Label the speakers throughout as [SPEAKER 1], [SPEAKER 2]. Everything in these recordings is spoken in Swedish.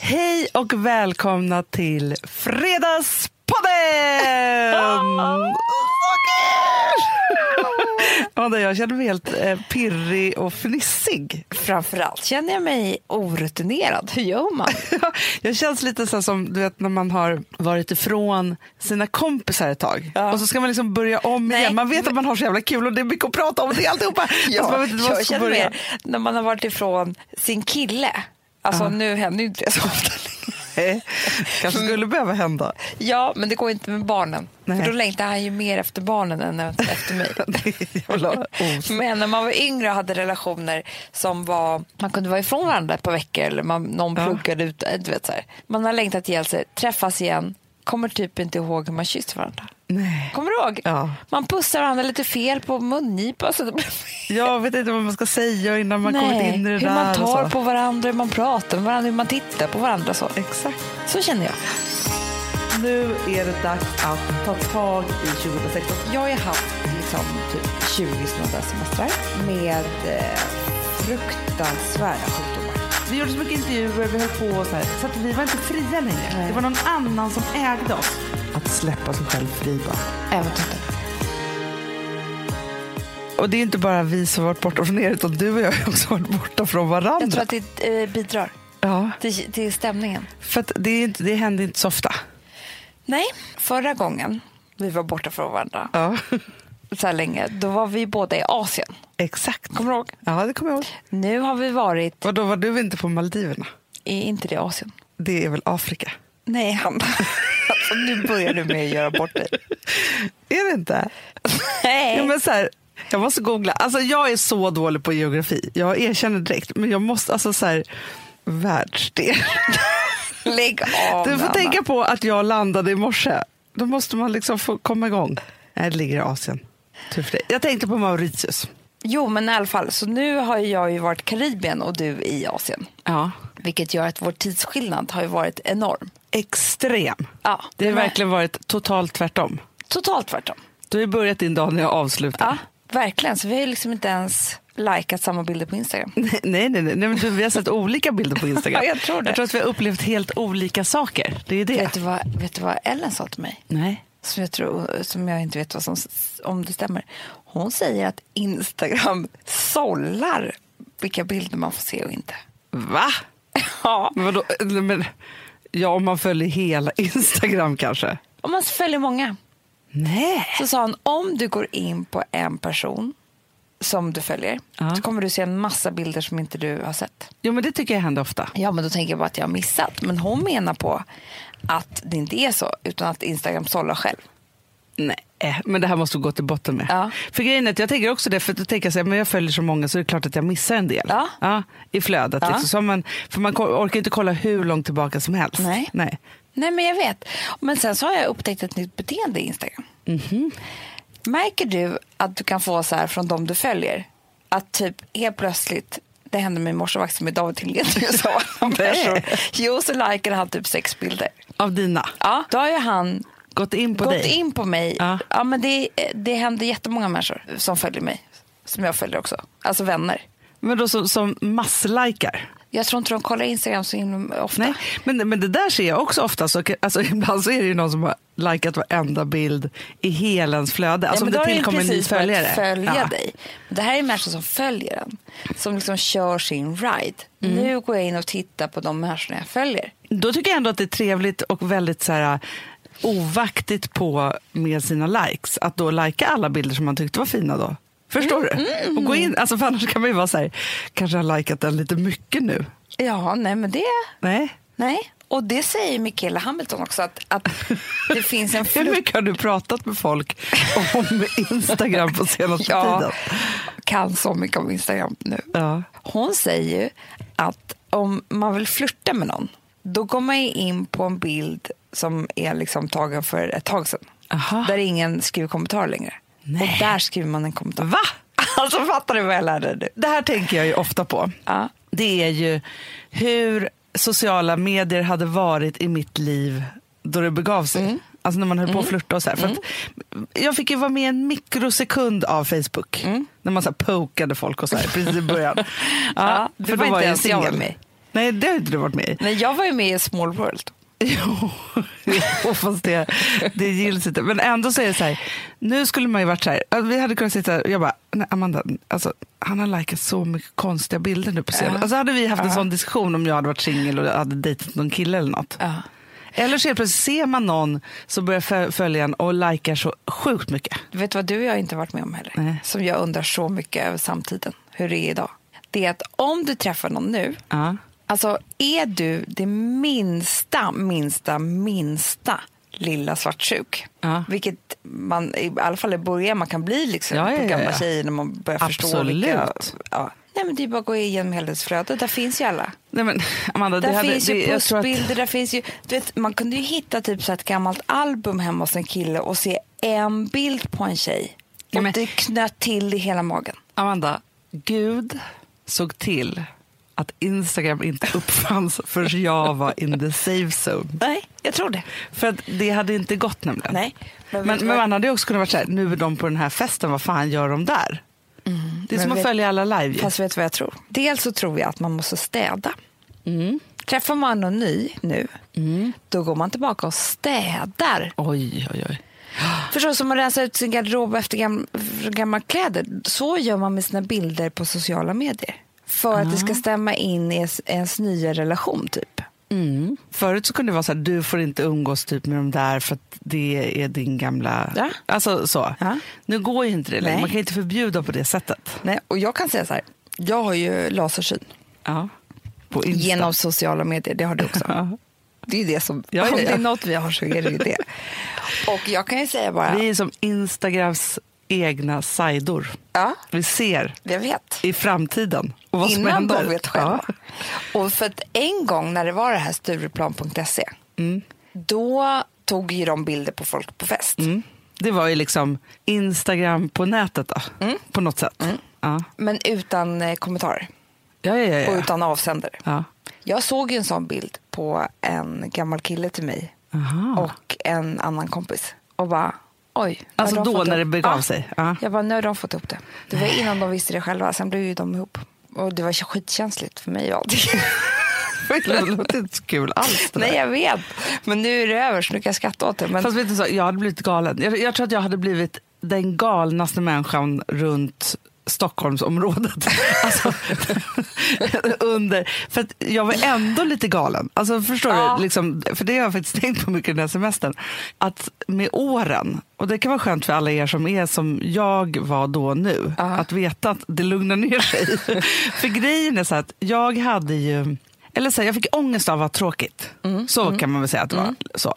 [SPEAKER 1] Hej och välkomna till Fredagspodden! Amanda, jag känner mig helt eh, pirrig och fnissig.
[SPEAKER 2] Framförallt känner jag mig orutinerad. Hur gör man?
[SPEAKER 1] jag känns lite så som du vet när man har varit ifrån sina kompisar ett tag
[SPEAKER 2] Ja.
[SPEAKER 1] och så ska man liksom börja om
[SPEAKER 2] Nej.
[SPEAKER 1] igen. Man vet att man har så jävla kul och det är mycket att prata om. Det är alltihopa. Fast man
[SPEAKER 2] Ja,
[SPEAKER 1] vet inte man
[SPEAKER 2] jag känner mer när man har varit ifrån sin kille. Alltså nu händer ju inte det så ofta längre.
[SPEAKER 1] Kanske skulle behöva hända.
[SPEAKER 2] Ja, men det går inte med barnen.
[SPEAKER 1] Nej.
[SPEAKER 2] För då längtar han ju mer efter barnen än efter mig. Men när man var yngre och hade relationer som var, man kunde vara ifrån varandra ett par veckor eller man, någon
[SPEAKER 1] Ja.
[SPEAKER 2] pluggade ut. Du vet, så här. Man har längtat ihjäl sig, träffas igen, kommer typ inte ihåg hur man kysste varandra.
[SPEAKER 1] Nej.
[SPEAKER 2] Kommer du ihåg?
[SPEAKER 1] Ja.
[SPEAKER 2] Man pussar varandra lite fel på mungipan. Så det blir fel.
[SPEAKER 1] Jag vet inte vad man ska säga innan man kommit in i det
[SPEAKER 2] hur
[SPEAKER 1] där.
[SPEAKER 2] man
[SPEAKER 1] och
[SPEAKER 2] tar på varandra, hur man pratar med varandra, hur man tittar på varandra. Så,
[SPEAKER 1] Exakt.
[SPEAKER 2] så känner jag.
[SPEAKER 1] Nu är det dags att ta tag i 2016.
[SPEAKER 2] Jag har ju haft liksom, typ 20 sådana semestrar med eh, fruktansvärda sjukdomar.
[SPEAKER 1] Vi gjorde så mycket intervjuer, vi höll på och så här. Så att vi var inte fria längre.
[SPEAKER 2] Nej.
[SPEAKER 1] Det var någon annan som ägde oss. Att släppa sig själv fri bara.
[SPEAKER 2] Även tutten.
[SPEAKER 1] Och det är inte bara vi som varit borta från er utan du och jag har också varit borta från varandra.
[SPEAKER 2] Jag tror att det eh, bidrar
[SPEAKER 1] Ja,
[SPEAKER 2] till, till stämningen.
[SPEAKER 1] för det, är inte, det händer inte så ofta.
[SPEAKER 2] Nej, förra gången vi var borta från varandra
[SPEAKER 1] Ja,
[SPEAKER 2] så här länge, då var vi båda i Asien.
[SPEAKER 1] exakt.
[SPEAKER 2] Kommer du ihåg?
[SPEAKER 1] Ja, det kommer jag ihåg.
[SPEAKER 2] Nu har vi varit
[SPEAKER 1] Och då var du inte på Maldiverna?
[SPEAKER 2] i, inte det Asien.
[SPEAKER 1] Det är väl Afrika?
[SPEAKER 2] Nej, han. Alltså, nu börjar du med att göra bort dig.
[SPEAKER 1] Är det inte?
[SPEAKER 2] Nej.
[SPEAKER 1] Ja, men så här, jag måste googla. Alltså, jag är så dålig på geografi. Jag erkänner direkt. Men jag måste, alltså så här, världsdel.
[SPEAKER 2] Lägg av
[SPEAKER 1] Du får
[SPEAKER 2] Anna.
[SPEAKER 1] tänka på att jag landade i morse. Då måste man liksom få komma igång. Nej, det ligger i Asien. Tur för dig. Jag tänkte på Mauritius.
[SPEAKER 2] Jo, men i alla fall. Så nu har jag ju varit Karibien och du i Asien.
[SPEAKER 1] Ja.
[SPEAKER 2] Vilket gör att vår tidsskillnad har ju varit enorm.
[SPEAKER 1] Extrem.
[SPEAKER 2] Ja,
[SPEAKER 1] Det har
[SPEAKER 2] men
[SPEAKER 1] verkligen varit totalt tvärtom.
[SPEAKER 2] Totalt tvärtom.
[SPEAKER 1] Du har ju börjat din dag när jag avslutar.
[SPEAKER 2] Ja, verkligen. Så vi har ju liksom inte ens likat samma bilder på Instagram.
[SPEAKER 1] Nej, nej, nej, nej men du, vi har sett olika bilder på Instagram.
[SPEAKER 2] Ja, jag tror det.
[SPEAKER 1] Jag tror att vi har upplevt helt olika saker. Det är det.
[SPEAKER 2] Vet, du vad, vet du vad Ellen sa till mig?
[SPEAKER 1] Nej.
[SPEAKER 2] Som jag, tror, som jag inte vet vad som, om det stämmer. Hon säger att Instagram sållar vilka bilder man får se och inte.
[SPEAKER 1] Va?
[SPEAKER 2] Ja.
[SPEAKER 1] Men vadå? Men, ja, om man följer hela Instagram kanske.
[SPEAKER 2] Om man följer många.
[SPEAKER 1] Nej.
[SPEAKER 2] Så sa han, om du går in på en person som du följer
[SPEAKER 1] Ja.
[SPEAKER 2] så kommer du se en massa bilder som inte du har sett.
[SPEAKER 1] Jo, men det tycker jag händer ofta.
[SPEAKER 2] Ja, men då tänker jag bara att jag har missat. Men hon menar på att det inte är så, utan att Instagram sållar själv.
[SPEAKER 1] Nej, eh, men det här måste vi gå till botten med.
[SPEAKER 2] Ja.
[SPEAKER 1] För grejen är att jag tänker också det, för att tänker jag så här, men jag följer så många så är det klart att jag missar en del.
[SPEAKER 2] Ja.
[SPEAKER 1] I flödet.
[SPEAKER 2] Ja.
[SPEAKER 1] Liksom. Så man, för man orkar inte kolla hur långt tillbaka som helst.
[SPEAKER 2] Nej.
[SPEAKER 1] Nej.
[SPEAKER 2] Nej, men jag vet. Men sen så har jag upptäckt ett nytt beteende i Instagram. Märker du att du kan få så här från dem du följer? Att typ helt plötsligt, det hände mig i morse faktiskt med David.
[SPEAKER 1] Nej.
[SPEAKER 2] Jo, så likade han typ sex bilder.
[SPEAKER 1] Av dina.
[SPEAKER 2] Ja, då har ju han
[SPEAKER 1] Gått in på
[SPEAKER 2] gått
[SPEAKER 1] dig.
[SPEAKER 2] in på mig.
[SPEAKER 1] Ja.
[SPEAKER 2] Ja. men det, det händer jättemånga människor som följer mig. Som jag följer också. Alltså vänner.
[SPEAKER 1] Men då som, som masslikar.
[SPEAKER 2] Jag tror inte de kollar Instagram så himla ofta.
[SPEAKER 1] Nej, men, men det där ser jag också ofta. Så, alltså, ibland så är det ju någon som har likat varenda bild i hela ens flöde. Alltså
[SPEAKER 2] ja,
[SPEAKER 1] om det tillkommer en ny följare.
[SPEAKER 2] följa
[SPEAKER 1] Ja.
[SPEAKER 2] dig. Men det här är människor som följer en. Som liksom kör sin ride.
[SPEAKER 1] Mm.
[SPEAKER 2] Nu går jag in och tittar på de människorna jag följer.
[SPEAKER 1] Då tycker jag ändå att det är trevligt och väldigt så här, ovaktigt på med sina likes. Att då lika alla bilder som man tyckte var fina då. Förstår
[SPEAKER 2] Mm,
[SPEAKER 1] du? Och gå in, alltså för annars kan man ju vara så här, kanske har likat den lite mycket nu.
[SPEAKER 2] Ja, nej men det...
[SPEAKER 1] Nej.
[SPEAKER 2] Nej. Och det säger Michaela Hamilton också. Att, att det finns en
[SPEAKER 1] Hur mycket har du pratat med folk om Instagram på senaste
[SPEAKER 2] Ja,
[SPEAKER 1] tiden?
[SPEAKER 2] kan så mycket om Instagram nu.
[SPEAKER 1] Ja.
[SPEAKER 2] Hon säger ju att om man vill flirta med någon då går man ju in på en bild som är liksom tagen för ett tag sedan.
[SPEAKER 1] Aha.
[SPEAKER 2] Där ingen skriver kommentar längre.
[SPEAKER 1] Nej.
[SPEAKER 2] Och där skriver man en kommentar.
[SPEAKER 1] Va?
[SPEAKER 2] Alltså fattar du vad jag lärde dig?
[SPEAKER 1] Det här tänker jag ju ofta på.
[SPEAKER 2] Ja.
[SPEAKER 1] Det är ju hur sociala medier hade varit i mitt liv då det begav sig.
[SPEAKER 2] Mm.
[SPEAKER 1] Alltså när man höll på att flirta och så här. För att jag fick ju vara med en mikrosekund av Facebook.
[SPEAKER 2] Mm.
[SPEAKER 1] När man så här pokade folk och så här, precis i början.
[SPEAKER 2] Ja, det
[SPEAKER 1] för
[SPEAKER 2] var
[SPEAKER 1] då
[SPEAKER 2] inte
[SPEAKER 1] jag
[SPEAKER 2] ens jag var
[SPEAKER 1] singel.
[SPEAKER 2] med.
[SPEAKER 1] Nej, det har inte du varit med i.
[SPEAKER 2] Nej, jag var ju med i Small World.
[SPEAKER 1] Jo, jo, fast det, det gills inte. Men ändå så är det så här, nu skulle man ju varit så här, alltså, vi hade kunnat sitta och jag bara, nej, Amanda, alltså, han har likat så mycket konstiga bilder nu på scenen.
[SPEAKER 2] Ja.
[SPEAKER 1] Alltså hade vi haft en
[SPEAKER 2] Ja.
[SPEAKER 1] sån diskussion om jag hade varit singel och hade dejtat någon kille eller något.
[SPEAKER 2] Ja.
[SPEAKER 1] Eller så plötsligt ser man någon som börjar fö- följa en och likar så sjukt mycket.
[SPEAKER 2] Du vet vad du och jag inte varit med om heller?
[SPEAKER 1] Nej.
[SPEAKER 2] Som jag undrar så mycket över samtiden, hur det är idag. Det är att om du träffar någon nu,
[SPEAKER 1] Ja.
[SPEAKER 2] Alltså är du det minsta, minsta, minsta lilla svartsjuk.
[SPEAKER 1] Ja.
[SPEAKER 2] Vilket man i alla fall i början man kan bli liksom
[SPEAKER 1] Ja, ja,
[SPEAKER 2] på gamla tjejer när man börjar förstå vilka...
[SPEAKER 1] Absolut.
[SPEAKER 2] Ja. Nej, men det är bara att gå igenom flöde. Där finns ju alla.
[SPEAKER 1] Nej, men, Amanda,
[SPEAKER 2] Där
[SPEAKER 1] det hade,
[SPEAKER 2] finns
[SPEAKER 1] det,
[SPEAKER 2] ju
[SPEAKER 1] tror att,
[SPEAKER 2] pussbilder, där finns ju... Du vet, man kunde ju hitta typ så ett gammalt album hemma hos en kille och se en bild på en tjej. Och
[SPEAKER 1] men-
[SPEAKER 2] det knöt till i hela magen.
[SPEAKER 1] Amanda, Gud såg till att Instagram inte uppfanns förrän jag var in the safe zone.
[SPEAKER 2] Nej, jag tror det.
[SPEAKER 1] För det hade inte gått nämligen.
[SPEAKER 2] Nej. Men,
[SPEAKER 1] Men, men man hade också kunnat vara så här, nu är de på den här festen, vad fan gör de där? det är
[SPEAKER 2] Mm.
[SPEAKER 1] som att följa alla live.
[SPEAKER 2] Fast vet du vad jag tror? Dels så tror jag att man måste städa.
[SPEAKER 1] Mm.
[SPEAKER 2] Träffar man någon ny nu, då går man tillbaka och städar.
[SPEAKER 1] Oj, oj, oj.
[SPEAKER 2] Förstår du, som att rensa ut sin garderob efter gam, gamla kläder. Så gör man med sina bilder på sociala medier. För att det ska stämma in i ens, ens nya relation, typ.
[SPEAKER 1] Mm. Förut så kunde det vara så här, du får inte umgås typ med de där för att det är din gamla...
[SPEAKER 2] Ja.
[SPEAKER 1] Alltså så.
[SPEAKER 2] Ja.
[SPEAKER 1] Nu går ju inte det längre.
[SPEAKER 2] Nej.
[SPEAKER 1] Man kan inte förbjuda på det sättet.
[SPEAKER 2] Nej, och jag kan säga så här, jag har ju lasersyn
[SPEAKER 1] Ja. På Insta.
[SPEAKER 2] genom sociala medier. Det har du också.
[SPEAKER 1] Ja.
[SPEAKER 2] Det är det som,
[SPEAKER 1] Ja,
[SPEAKER 2] om det
[SPEAKER 1] ja.
[SPEAKER 2] är något vi har så är det ju det. Och jag kan ju säga bara,
[SPEAKER 1] Vi är som Instagrams egna sidor.
[SPEAKER 2] ja,
[SPEAKER 1] Vi ser
[SPEAKER 2] jag vet.
[SPEAKER 1] i framtiden och vad som
[SPEAKER 2] Innan
[SPEAKER 1] händer.
[SPEAKER 2] de vet själva.
[SPEAKER 1] Ja.
[SPEAKER 2] Och för att en gång när det var det här Stureplan.se,
[SPEAKER 1] Mm.
[SPEAKER 2] då tog ju de bilder på folk på fest.
[SPEAKER 1] Mm. Det var ju liksom Instagram på nätet då,
[SPEAKER 2] Mm.
[SPEAKER 1] på något sätt. Ja.
[SPEAKER 2] Men utan eh, kommentarer
[SPEAKER 1] Ja, ja, ja,
[SPEAKER 2] och utan avsändare.
[SPEAKER 1] ja.
[SPEAKER 2] Jag såg ju en sån bild på en gammal kille till mig
[SPEAKER 1] Aha.
[SPEAKER 2] och en annan kompis. Och bara, oj.
[SPEAKER 1] Alltså då när
[SPEAKER 2] upp-
[SPEAKER 1] det begav
[SPEAKER 2] Ja.
[SPEAKER 1] sig? Ja.
[SPEAKER 2] Jag bara, nu har de fått upp det. Det var innan de visste det själva, sen blev ju de ihop. Och det var skitkänsligt för mig och allting.
[SPEAKER 1] Det låter inte så kul alls. det
[SPEAKER 2] Nej, jag vet. Men nu är det över, så nu kan jag skratta åt det. Men
[SPEAKER 1] Fast vet du så, jag hade blivit galen. Jag, jag tror att jag hade blivit den galnaste människan runt Stockholmsområdet. alltså, under, för jag var ändå lite galen. Alltså, förstår
[SPEAKER 2] Ja.
[SPEAKER 1] du? Liksom, för det har jag faktiskt tänkt på mycket den här semestern. Att med åren, och det kan vara skönt för alla er som är som jag var då nu,
[SPEAKER 2] Ja.
[SPEAKER 1] att veta att det lugnar ner sig. för grejen är så att jag hade ju eller så här, jag fick ångest av att vara tråkigt.
[SPEAKER 2] Mm.
[SPEAKER 1] Så kan man väl säga att det var. Så.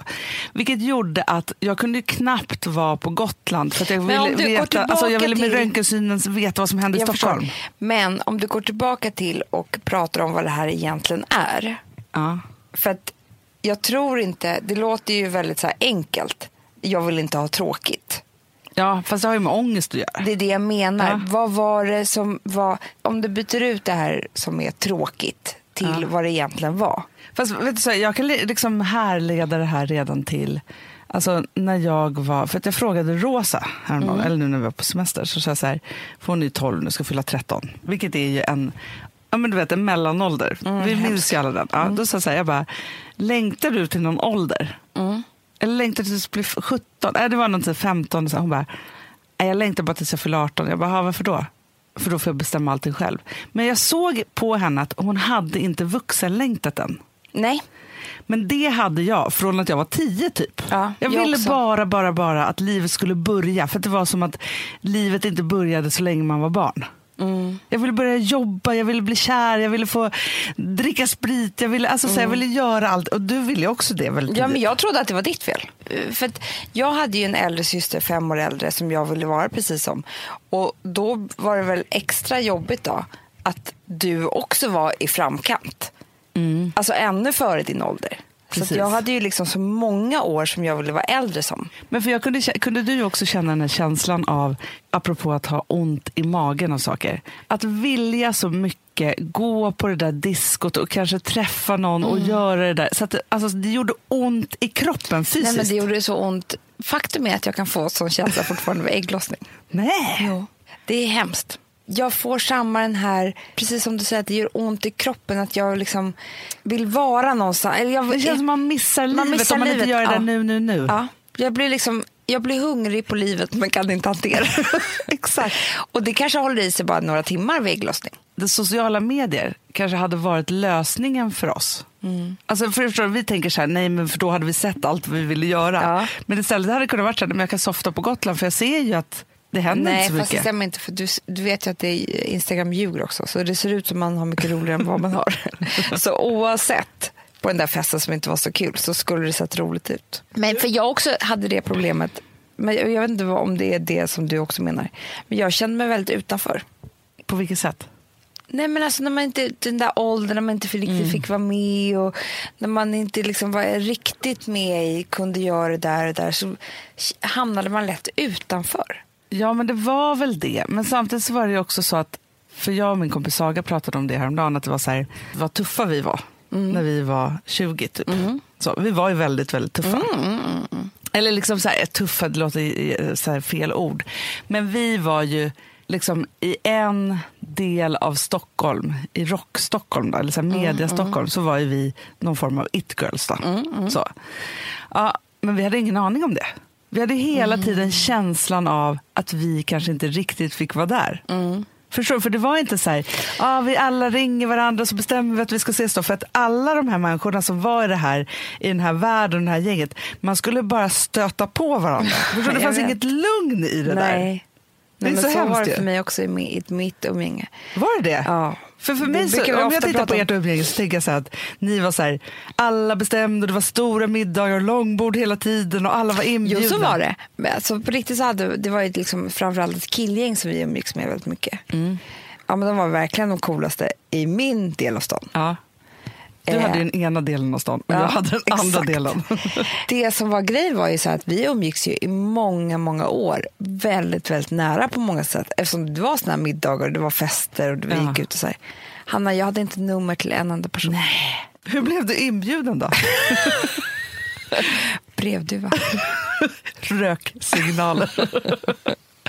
[SPEAKER 1] Vilket gjorde att jag kunde knappt vara på Gotland. För att jag ville, veta, alltså jag ville med
[SPEAKER 2] till-
[SPEAKER 1] röntgensynen veta vad som hände i
[SPEAKER 2] jag
[SPEAKER 1] Stockholm.
[SPEAKER 2] förstår. Men om du går tillbaka till och pratar om vad det här egentligen är.
[SPEAKER 1] Ja.
[SPEAKER 2] För att jag tror inte, det låter ju väldigt så enkelt. Jag vill inte ha tråkigt.
[SPEAKER 1] ja, fast det har ju med ångest att göra.
[SPEAKER 2] Det är det jag menar.
[SPEAKER 1] Ja.
[SPEAKER 2] Vad var det som var, om du byter ut det här som är tråkigt till
[SPEAKER 1] Ja.
[SPEAKER 2] vad det egentligen var.
[SPEAKER 1] Fast vet du, så jag kan li- liksom härleda det här redan till Alltså när jag var, för att jag frågade Rosa häromdagen,
[SPEAKER 2] Mm.
[SPEAKER 1] eller nu när vi var på semester, så sa jag så här, för hon är ju 12 nu, ska fylla 13. Vilket är ju en, ja men du vet en mellanålder.
[SPEAKER 2] Mm,
[SPEAKER 1] vi minns ju alla den. Ja, Då sa jag så här, jag bara, längtar du till någon ålder?
[SPEAKER 2] Mm.
[SPEAKER 1] Eller längtar du tills du blir 17? Nej, det var någon tid 15. Så hon bara, jag längtar bara tills jag fyller 18. Jag bara, "Ja, varför då? För då får jag bestämma allting själv. Men jag såg på henne att hon hade inte vuxenlängtat än.
[SPEAKER 2] Nej,
[SPEAKER 1] Men det hade jag från att jag var tio typ.
[SPEAKER 2] Ja,
[SPEAKER 1] jag
[SPEAKER 2] jag
[SPEAKER 1] ville
[SPEAKER 2] också.
[SPEAKER 1] bara, bara, bara att livet skulle börja. För det var som att livet inte började så länge man var barn.
[SPEAKER 2] Mm.
[SPEAKER 1] Jag ville börja jobba, jag ville bli kär, jag ville få dricka sprit, jag ville, alltså, så här, jag ville göra allt. Och du ville också det väldigt
[SPEAKER 2] Mm. Ja, men jag trodde att det var ditt fel. Eh, För jag hade ju en äldre syster, fem år äldre, som jag ville vara precis som. Och då var det väl extra jobbigt då att du också var i framkant. Alltså ännu före din ålder. Så.
[SPEAKER 1] Precis.
[SPEAKER 2] jag hade ju liksom så många år som jag ville vara äldre som.
[SPEAKER 1] Men för jag kunde, kunde du också känna den här känslan av, apropå att ha ont i magen och saker, att vilja så mycket gå på det där diskot och kanske träffa någon
[SPEAKER 2] Mm.
[SPEAKER 1] och göra det där. Så att alltså, det gjorde ont i kroppen fysiskt.
[SPEAKER 2] Nej, men det gjorde så ont. Faktum är att jag kan få sån känsla fortfarande vid ägglossning.
[SPEAKER 1] Nej.
[SPEAKER 2] Jo. Det är hemskt. Jag får samma den här, precis som du säger att det gör ont i kroppen, att jag liksom vill vara någonstans. Eller jag,
[SPEAKER 1] Det känns som man missar livet
[SPEAKER 2] missar
[SPEAKER 1] om man inte
[SPEAKER 2] livet,
[SPEAKER 1] gör det
[SPEAKER 2] ja.
[SPEAKER 1] nu, nu, nu.
[SPEAKER 2] Ja, jag blir liksom jag blir hungrig på livet men kan inte hantera.
[SPEAKER 1] Exakt.
[SPEAKER 2] Och det kanske håller i sig bara några timmar vid ägglossning.
[SPEAKER 1] Det sociala medier kanske hade varit lösningen för oss.
[SPEAKER 2] Mm.
[SPEAKER 1] Alltså för förstår, vi tänker så här, nej men för då hade vi sett allt vi ville göra.
[SPEAKER 2] Ja.
[SPEAKER 1] Men istället hade det kunnat vara så här, men jag kan softa på Gotland för jag ser ju att det händer
[SPEAKER 2] Nej,
[SPEAKER 1] inte så
[SPEAKER 2] fast det
[SPEAKER 1] mycket.
[SPEAKER 2] stämmer inte. För du, du vet ju att det är Instagram ljuger också. Så det ser ut som man har mycket roligare än vad man har. så oavsett på den där festen som inte var så kul så skulle det sett roligt ut. Men för jag också hade det problemet. Men jag vet inte om det är det som du också menar. Men jag kände mig väldigt utanför.
[SPEAKER 1] På vilket sätt?
[SPEAKER 2] Nej men alltså när man inte, den där åldern när man inte riktigt
[SPEAKER 1] Mm.
[SPEAKER 2] fick vara med och när man inte liksom var riktigt med i, kunde göra det där och där så hamnade man lätt utanför.
[SPEAKER 1] Ja, men det var väl det. Men samtidigt så var det också så att, för jag och min kompis Saga pratade om det häromdagen, att det var så här, vad tuffa vi var när vi var 20 typ. Så, vi var ju väldigt, väldigt tuffa. Eller liksom så här, tuffa, det låter så här fel ord. Men vi var ju liksom i en del av Stockholm, i rock-Stockholm, eller så här media-Stockholm, så var ju vi någon form av it-girls. Då. Så. Ja, men vi hade ingen aning om det. Vi hade hela tiden känslan av att vi kanske inte riktigt fick vara där. Förstår du? För det var inte så här, ah, vi alla ringer varandra så bestämmer vi att vi ska ses då. För att alla de här människorna som var i, det här, i den här världen, det här gänget, man skulle bara stöta på varandra. Förstår? du? Det fanns
[SPEAKER 2] vet.
[SPEAKER 1] inget lugn i det där.
[SPEAKER 2] Nej.
[SPEAKER 1] Det är
[SPEAKER 2] Nej,
[SPEAKER 1] så
[SPEAKER 2] så,
[SPEAKER 1] hemskt
[SPEAKER 2] var det för mig också i mitt umgänge.
[SPEAKER 1] Var det det?
[SPEAKER 2] Ja.
[SPEAKER 1] För, för mig, så, om jag tittar på ert umgänge så tänker jag så att ni var så här, alla bestämde, det var stora middagar och långbord hela tiden och alla var inbjudna.
[SPEAKER 2] Jo, så var det. Men alltså, på riktigt så hade det var ju liksom framförallt ett killgäng som vi umgicks med väldigt mycket.
[SPEAKER 1] Mm.
[SPEAKER 2] Ja, men de var verkligen de coolaste i min del av stan.
[SPEAKER 1] Ja. Du
[SPEAKER 2] Eh,
[SPEAKER 1] hade ju den ena delen av stan och
[SPEAKER 2] ja,
[SPEAKER 1] jag hade den andra
[SPEAKER 2] exakt.
[SPEAKER 1] delen.
[SPEAKER 2] Det som var grejen var ju så att vi umgicks ju i många, många år väldigt, väldigt nära på många sätt. Eftersom det var såna här middagar och det var fester och vi
[SPEAKER 1] Ja.
[SPEAKER 2] gick ut och så här. Hanna, jag hade inte nummer till en enda person. Nej.
[SPEAKER 1] Hur blev du inbjuden då?
[SPEAKER 2] Brevduva.
[SPEAKER 1] Röksignaler.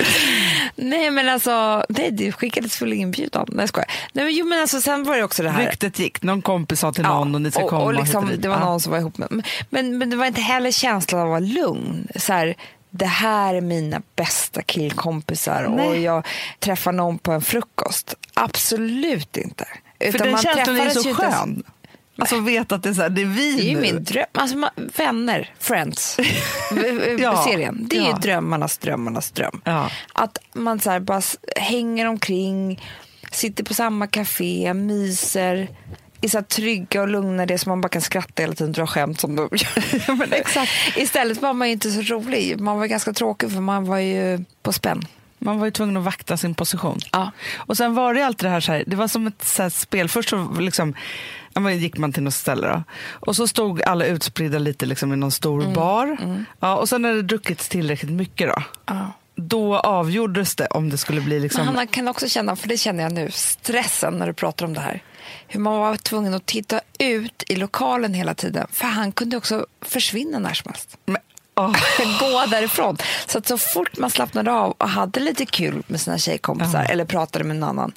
[SPEAKER 2] Nej men alltså, nej, det skickades full inbjudan. Nej jag skojar. Nej, men, jo, men alltså, sen var det också det här.
[SPEAKER 1] Ryktet gick, någon kompis sa till någon och ni ska
[SPEAKER 2] och,
[SPEAKER 1] komma
[SPEAKER 2] och
[SPEAKER 1] hit
[SPEAKER 2] liksom. Det var
[SPEAKER 1] Ja.
[SPEAKER 2] någon som var ihop med men, men det var inte heller känslan av att vara lugn. Så här, det här är mina bästa killkompisar och
[SPEAKER 1] Nej.
[SPEAKER 2] jag träffar någon på en frukost. Absolut inte.
[SPEAKER 1] För
[SPEAKER 2] Utan
[SPEAKER 1] den
[SPEAKER 2] man
[SPEAKER 1] känslan är så
[SPEAKER 2] inte
[SPEAKER 1] skön. Alltså veta att det är, så här, det är vi
[SPEAKER 2] Det är ju
[SPEAKER 1] nu.
[SPEAKER 2] min dröm. Alltså, man, vänner, Friends,
[SPEAKER 1] Ja,
[SPEAKER 2] serien. Det är
[SPEAKER 1] ja.
[SPEAKER 2] ju drömmarnas drömmarnas dröm.
[SPEAKER 1] Ja.
[SPEAKER 2] Att man så här bara hänger omkring, sitter på samma café, myser, är så trygga och lugna. Det som man bara kan skratta hela tiden och dra skämt som de gör. Men exakt. Istället var man ju inte så rolig. Man var ganska tråkig för man var ju på spänn.
[SPEAKER 1] Man var ju tvungen att vakta sin position.
[SPEAKER 2] Ja.
[SPEAKER 1] Och sen var det alltid det här, så här det var som ett så spel. Först så liksom, ja, gick man till något ställe då. Och så stod alla utspridda lite liksom i någon stor
[SPEAKER 2] Mm.
[SPEAKER 1] bar. Ja, och sen när det druckits tillräckligt mycket då. Då avgjordes det om det skulle bli liksom...
[SPEAKER 2] Men Hanna kan också känna, för det känner jag nu, stressen när du pratar om det här. Hur man var tvungen att titta ut i lokalen hela tiden. För han kunde också försvinna när som helst.
[SPEAKER 1] Men, åh,
[SPEAKER 2] Gå därifrån. Så att så fort man slappnade av och hade lite kul med sina tjejkompisar
[SPEAKER 1] Ja.
[SPEAKER 2] eller pratade med någon annan.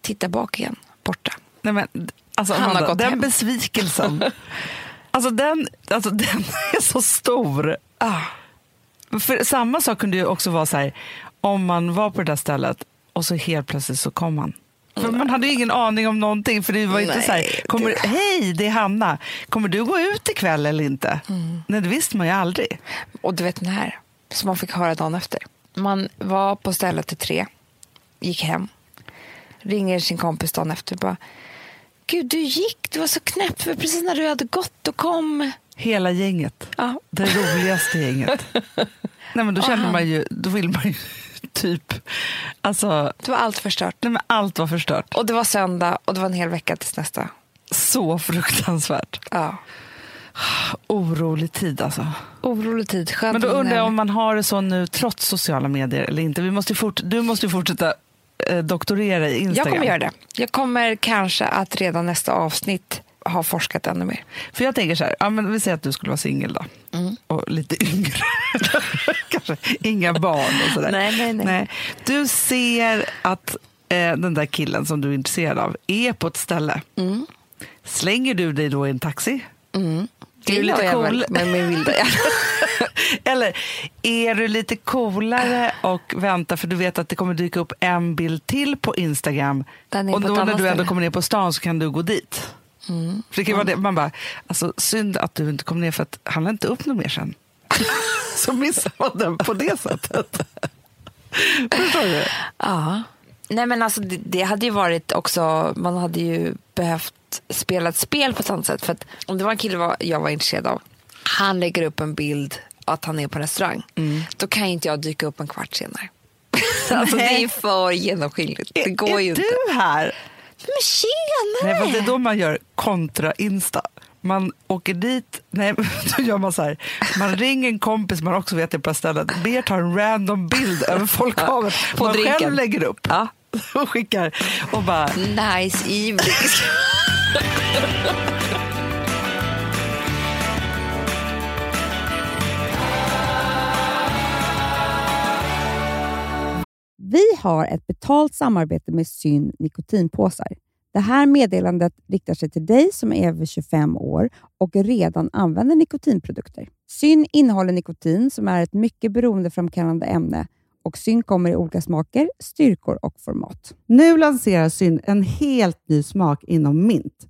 [SPEAKER 2] Titta bak igen, borta.
[SPEAKER 1] nej men, alltså,
[SPEAKER 2] Han har
[SPEAKER 1] Amanda,
[SPEAKER 2] gått
[SPEAKER 1] den
[SPEAKER 2] hem.
[SPEAKER 1] besvikelsen. alltså, den, alltså den är så stor.
[SPEAKER 2] Ah.
[SPEAKER 1] För samma sak kunde ju också vara så här, om man var på det där stället och så helt plötsligt så kom han. För man hade ju ingen aning om någonting för det var inte
[SPEAKER 2] Nej,
[SPEAKER 1] så här, kommer, hej det är Hanna, kommer du gå ut ikväll eller inte?
[SPEAKER 2] Mm.
[SPEAKER 1] Nej det visste man ju aldrig.
[SPEAKER 2] Och du vet den här som man fick höra dagen efter. Man var på stället till tre, gick hem, ringer sin kompis dagen efter och bara Gud, du gick, du var så knäpp för precis när du hade gått då kom...
[SPEAKER 1] Hela gänget,
[SPEAKER 2] Ja.
[SPEAKER 1] det roligaste gänget. Nej men då kände
[SPEAKER 2] Aha.
[SPEAKER 1] man ju, då vill man ju typ, alltså,
[SPEAKER 2] Det var allt förstört.
[SPEAKER 1] nej men allt var förstört.
[SPEAKER 2] Och det var söndag och det var en hel vecka tills nästa.
[SPEAKER 1] Så fruktansvärt.
[SPEAKER 2] Ja.
[SPEAKER 1] Orolig tid alltså.
[SPEAKER 2] Orolig tid, skönt
[SPEAKER 1] Men då undrar jag om man har det så nu trots sociala medier eller inte. Vi måste fort, du måste ju fortsätta doktorera i Instagram.
[SPEAKER 2] Jag kommer göra det. Jag kommer kanske att redan nästa avsnitt ha forskat ännu mer.
[SPEAKER 1] För jag tänker så här, ja, men vi säger att du skulle vara singel då.
[SPEAKER 2] Mm.
[SPEAKER 1] Och lite yngre. Kanske inga barn och sådär.
[SPEAKER 2] Nej, nej, nej.
[SPEAKER 1] Du ser att
[SPEAKER 3] eh, den där killen som du är intresserad av är på ett ställe,
[SPEAKER 2] Mm.
[SPEAKER 3] slänger du dig då i en taxi?
[SPEAKER 2] Det
[SPEAKER 3] Är lite cool?
[SPEAKER 2] med min vilda.
[SPEAKER 3] Eller är du lite coolare och väntar för du vet att det kommer dyka upp en bild till på Instagram och då när du ändå kommer ner på stan så kan du gå dit. För det kan ju vara det. Man bara, alltså, synd att du inte kom ner för att han la inte upp något mer sen. så missar man den på det sättet. Förstår du?
[SPEAKER 2] Ja. Nej men alltså det, det hade ju varit också, man hade ju behövt spela ett spel på ett annat sätt. För att om det var en kille var- jag var intresserad av, han lägger upp en bild att han är på en restaurang. Då kan inte jag dyka upp en kvart senare. alltså det är för genomskinligt. Det går
[SPEAKER 3] är
[SPEAKER 2] ju inte.
[SPEAKER 3] du här?
[SPEAKER 2] Men tjenare!
[SPEAKER 3] Nej, det är då man gör kontra-insta. Man åker dit, nej, då gör man så här. Man ringer en kompis man också vet är på stället. Ber ta en random bild över folkhavet.
[SPEAKER 2] På
[SPEAKER 3] man
[SPEAKER 2] drinken.
[SPEAKER 3] själv lägger upp
[SPEAKER 2] Ja.
[SPEAKER 3] och skickar. Och bara,
[SPEAKER 2] Nice evening.
[SPEAKER 4] Vi har ett betalt samarbete med Syn nikotinpåsar. Det här meddelandet riktar sig till dig som är över 25 år och redan använder nikotinprodukter. Syn innehåller nikotin som är ett mycket beroendeframkallande ämne och Syn kommer i olika smaker, styrkor och format.
[SPEAKER 1] Nu lanserar Syn en helt ny smak inom mint.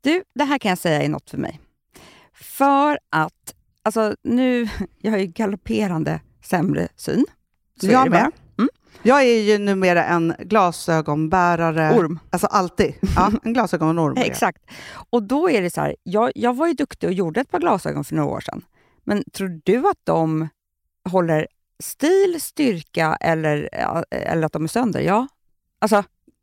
[SPEAKER 4] Du, det här kan jag säga är något för mig. För att, alltså nu, jag har ju galopperande sämre syn. Så är
[SPEAKER 1] jag
[SPEAKER 4] bara.
[SPEAKER 1] med. Jag är ju numera en glasögonbärare.
[SPEAKER 4] Orm.
[SPEAKER 1] Alltså alltid. Ja, en glasögonorm. är.
[SPEAKER 4] Exakt. Och då är det så här, jag, jag var ju duktig och gjorde ett par glasögon för några år sedan. Men tror du att de håller stil, styrka eller, eller att de är sönder? Ja. Alltså,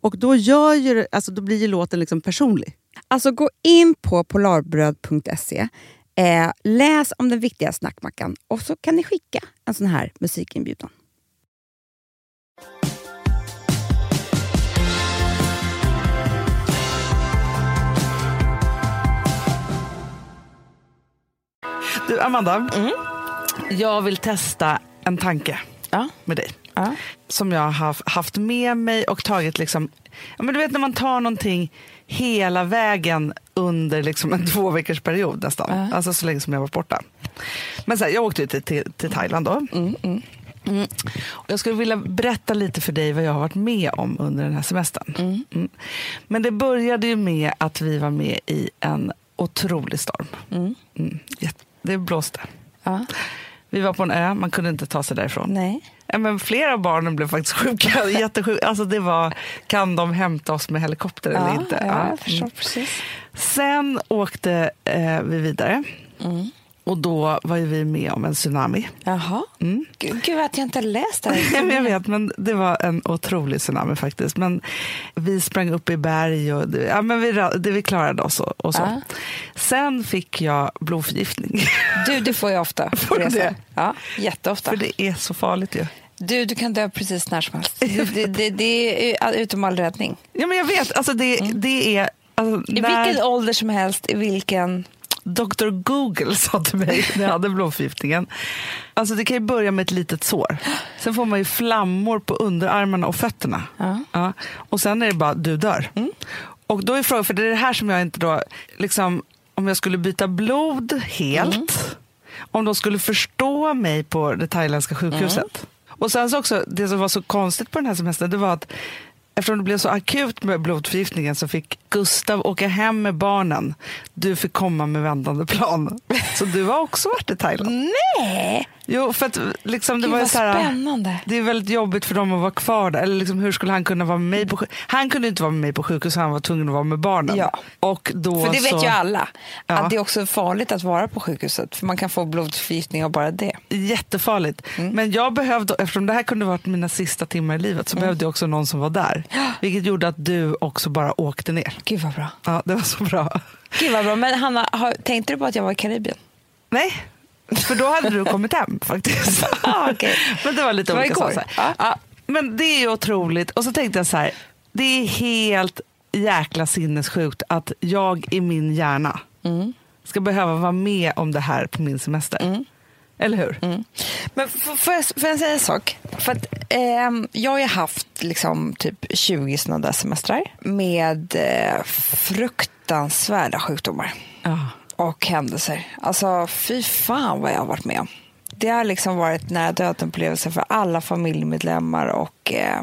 [SPEAKER 5] Och då, gör ju, alltså, då blir ju låten liksom personlig.
[SPEAKER 4] Alltså gå in på polarbröd.se, eh, läs om den viktiga snackmackan och så kan ni skicka en sån här musikinbjudan.
[SPEAKER 1] Du, Amanda. Jag vill testa en tanke
[SPEAKER 2] Ja.
[SPEAKER 1] med dig.
[SPEAKER 2] Ja.
[SPEAKER 1] Som jag har haft med mig och tagit liksom... Ja, men du vet när man tar någonting hela vägen under liksom en två veckors period nästan.
[SPEAKER 2] Ja.
[SPEAKER 1] Alltså så länge som jag varit borta. Men så här, jag åkte till, till, till Thailand då. Mm. Och jag skulle vilja berätta lite för dig vad jag har varit med om under den här semestern. Mm. Men det började ju med att vi var med i en otrolig storm. Mm. Jätte- Det blåste.
[SPEAKER 2] Ja.
[SPEAKER 1] Vi var på en ö, man kunde inte ta sig därifrån.
[SPEAKER 2] Nej.
[SPEAKER 1] Ja, men flera av barnen blev faktiskt sjuka. Jättesjuka. Alltså det var, kan de hämta oss med helikopter eller
[SPEAKER 2] Ja,
[SPEAKER 1] inte?
[SPEAKER 2] ja,
[SPEAKER 1] Ja.
[SPEAKER 2] jag förstår
[SPEAKER 1] Mm.
[SPEAKER 2] precis.
[SPEAKER 1] Sen åkte eh, vi vidare.
[SPEAKER 2] Mm.
[SPEAKER 1] Och då var ju vi med om en tsunami.
[SPEAKER 2] Jaha.
[SPEAKER 1] Mm.
[SPEAKER 2] Gud, gud att jag inte läst det
[SPEAKER 1] men jag
[SPEAKER 2] här.
[SPEAKER 1] vet, men det var en otrolig tsunami faktiskt. Men vi sprang upp i berg och ja, men vi, det, vi klarade oss. Och, och så.
[SPEAKER 2] Ja.
[SPEAKER 1] Sen fick jag blodförgiftning.
[SPEAKER 2] Du, det får jag ofta.
[SPEAKER 1] Får du det?
[SPEAKER 2] Ja, jätteofta.
[SPEAKER 1] För det är så farligt ju.
[SPEAKER 2] Du, du kan dö precis när som helst. Det, det, det, är utom all räddning.
[SPEAKER 1] Ja, men jag vet, alltså det, det är... Alltså,
[SPEAKER 2] Mm. I
[SPEAKER 1] när-
[SPEAKER 2] vilken ålder som helst, i vilken...
[SPEAKER 1] Dr Google sa till mig när jag hade blodförgiftningen. Alltså det kan ju börja med ett litet sår. Sen får man ju flammor på underarmarna och fötterna.
[SPEAKER 2] Ja.
[SPEAKER 1] Och sen är det bara, du dör. Och då är frågan, för det är det här som jag inte då, liksom, om jag skulle byta blod helt, om de skulle förstå mig på det thailändska sjukhuset. Och sen så också, det som var så konstigt på den här semestern, det var att Eftersom det blev så akut med blodförgiftningen så fick Gustav åka hem med barnen. Du fick komma med vändande plan. Så du har också varit i Thailand?
[SPEAKER 2] Nej!
[SPEAKER 1] Jo, för att liksom, det
[SPEAKER 2] Gud,
[SPEAKER 1] var så här,
[SPEAKER 2] spännande.
[SPEAKER 1] Det är väldigt jobbigt för dem att vara kvar där. Eller liksom, hur skulle han kunna vara med mig på Han kunde inte vara med mig på sjukhus, han var tvungen att vara med barnen.
[SPEAKER 2] Ja.
[SPEAKER 1] Och då
[SPEAKER 2] För det vet
[SPEAKER 1] så,
[SPEAKER 2] ju alla.
[SPEAKER 1] Ja.
[SPEAKER 2] Att det är också farligt att vara på sjukhuset. För man kan få blodförgiftning av bara det.
[SPEAKER 1] Jättefarligt.
[SPEAKER 2] Mm.
[SPEAKER 1] Men jag behövde, eftersom det här kunde varit mina sista timmar i livet, så behövde jag också någon som var där. Vilket gjorde att du också bara åkte ner.
[SPEAKER 2] Gud vad bra.
[SPEAKER 1] Ja, det var så bra.
[SPEAKER 2] Gud vad bra. Men Hanna, har, tänkte du på att jag var i Karibien?
[SPEAKER 1] Nej, för då hade du kommit hem faktiskt.
[SPEAKER 2] Ah, okej.
[SPEAKER 1] Men det var lite
[SPEAKER 2] Det var
[SPEAKER 1] olika
[SPEAKER 2] igår.
[SPEAKER 1] saker.
[SPEAKER 2] Ja.
[SPEAKER 1] Ja, men det är ju otroligt. Och så tänkte jag så här, det är helt jäkla sinnessjukt att jag i min hjärna
[SPEAKER 2] Mm.
[SPEAKER 1] ska behöva vara med om det här på min semester. Eller hur?
[SPEAKER 2] Men f- får jag, får jag säga en sak? För att, ehm, jag har ju haft liksom, typ 20 sådana där semestrar med eh, fruktansvärda sjukdomar
[SPEAKER 1] Ja.
[SPEAKER 2] Och händelser. Alltså fy fan vad jag har varit med om. Det har liksom varit nära döden-upplevelser för alla familjemedlemmar och eh,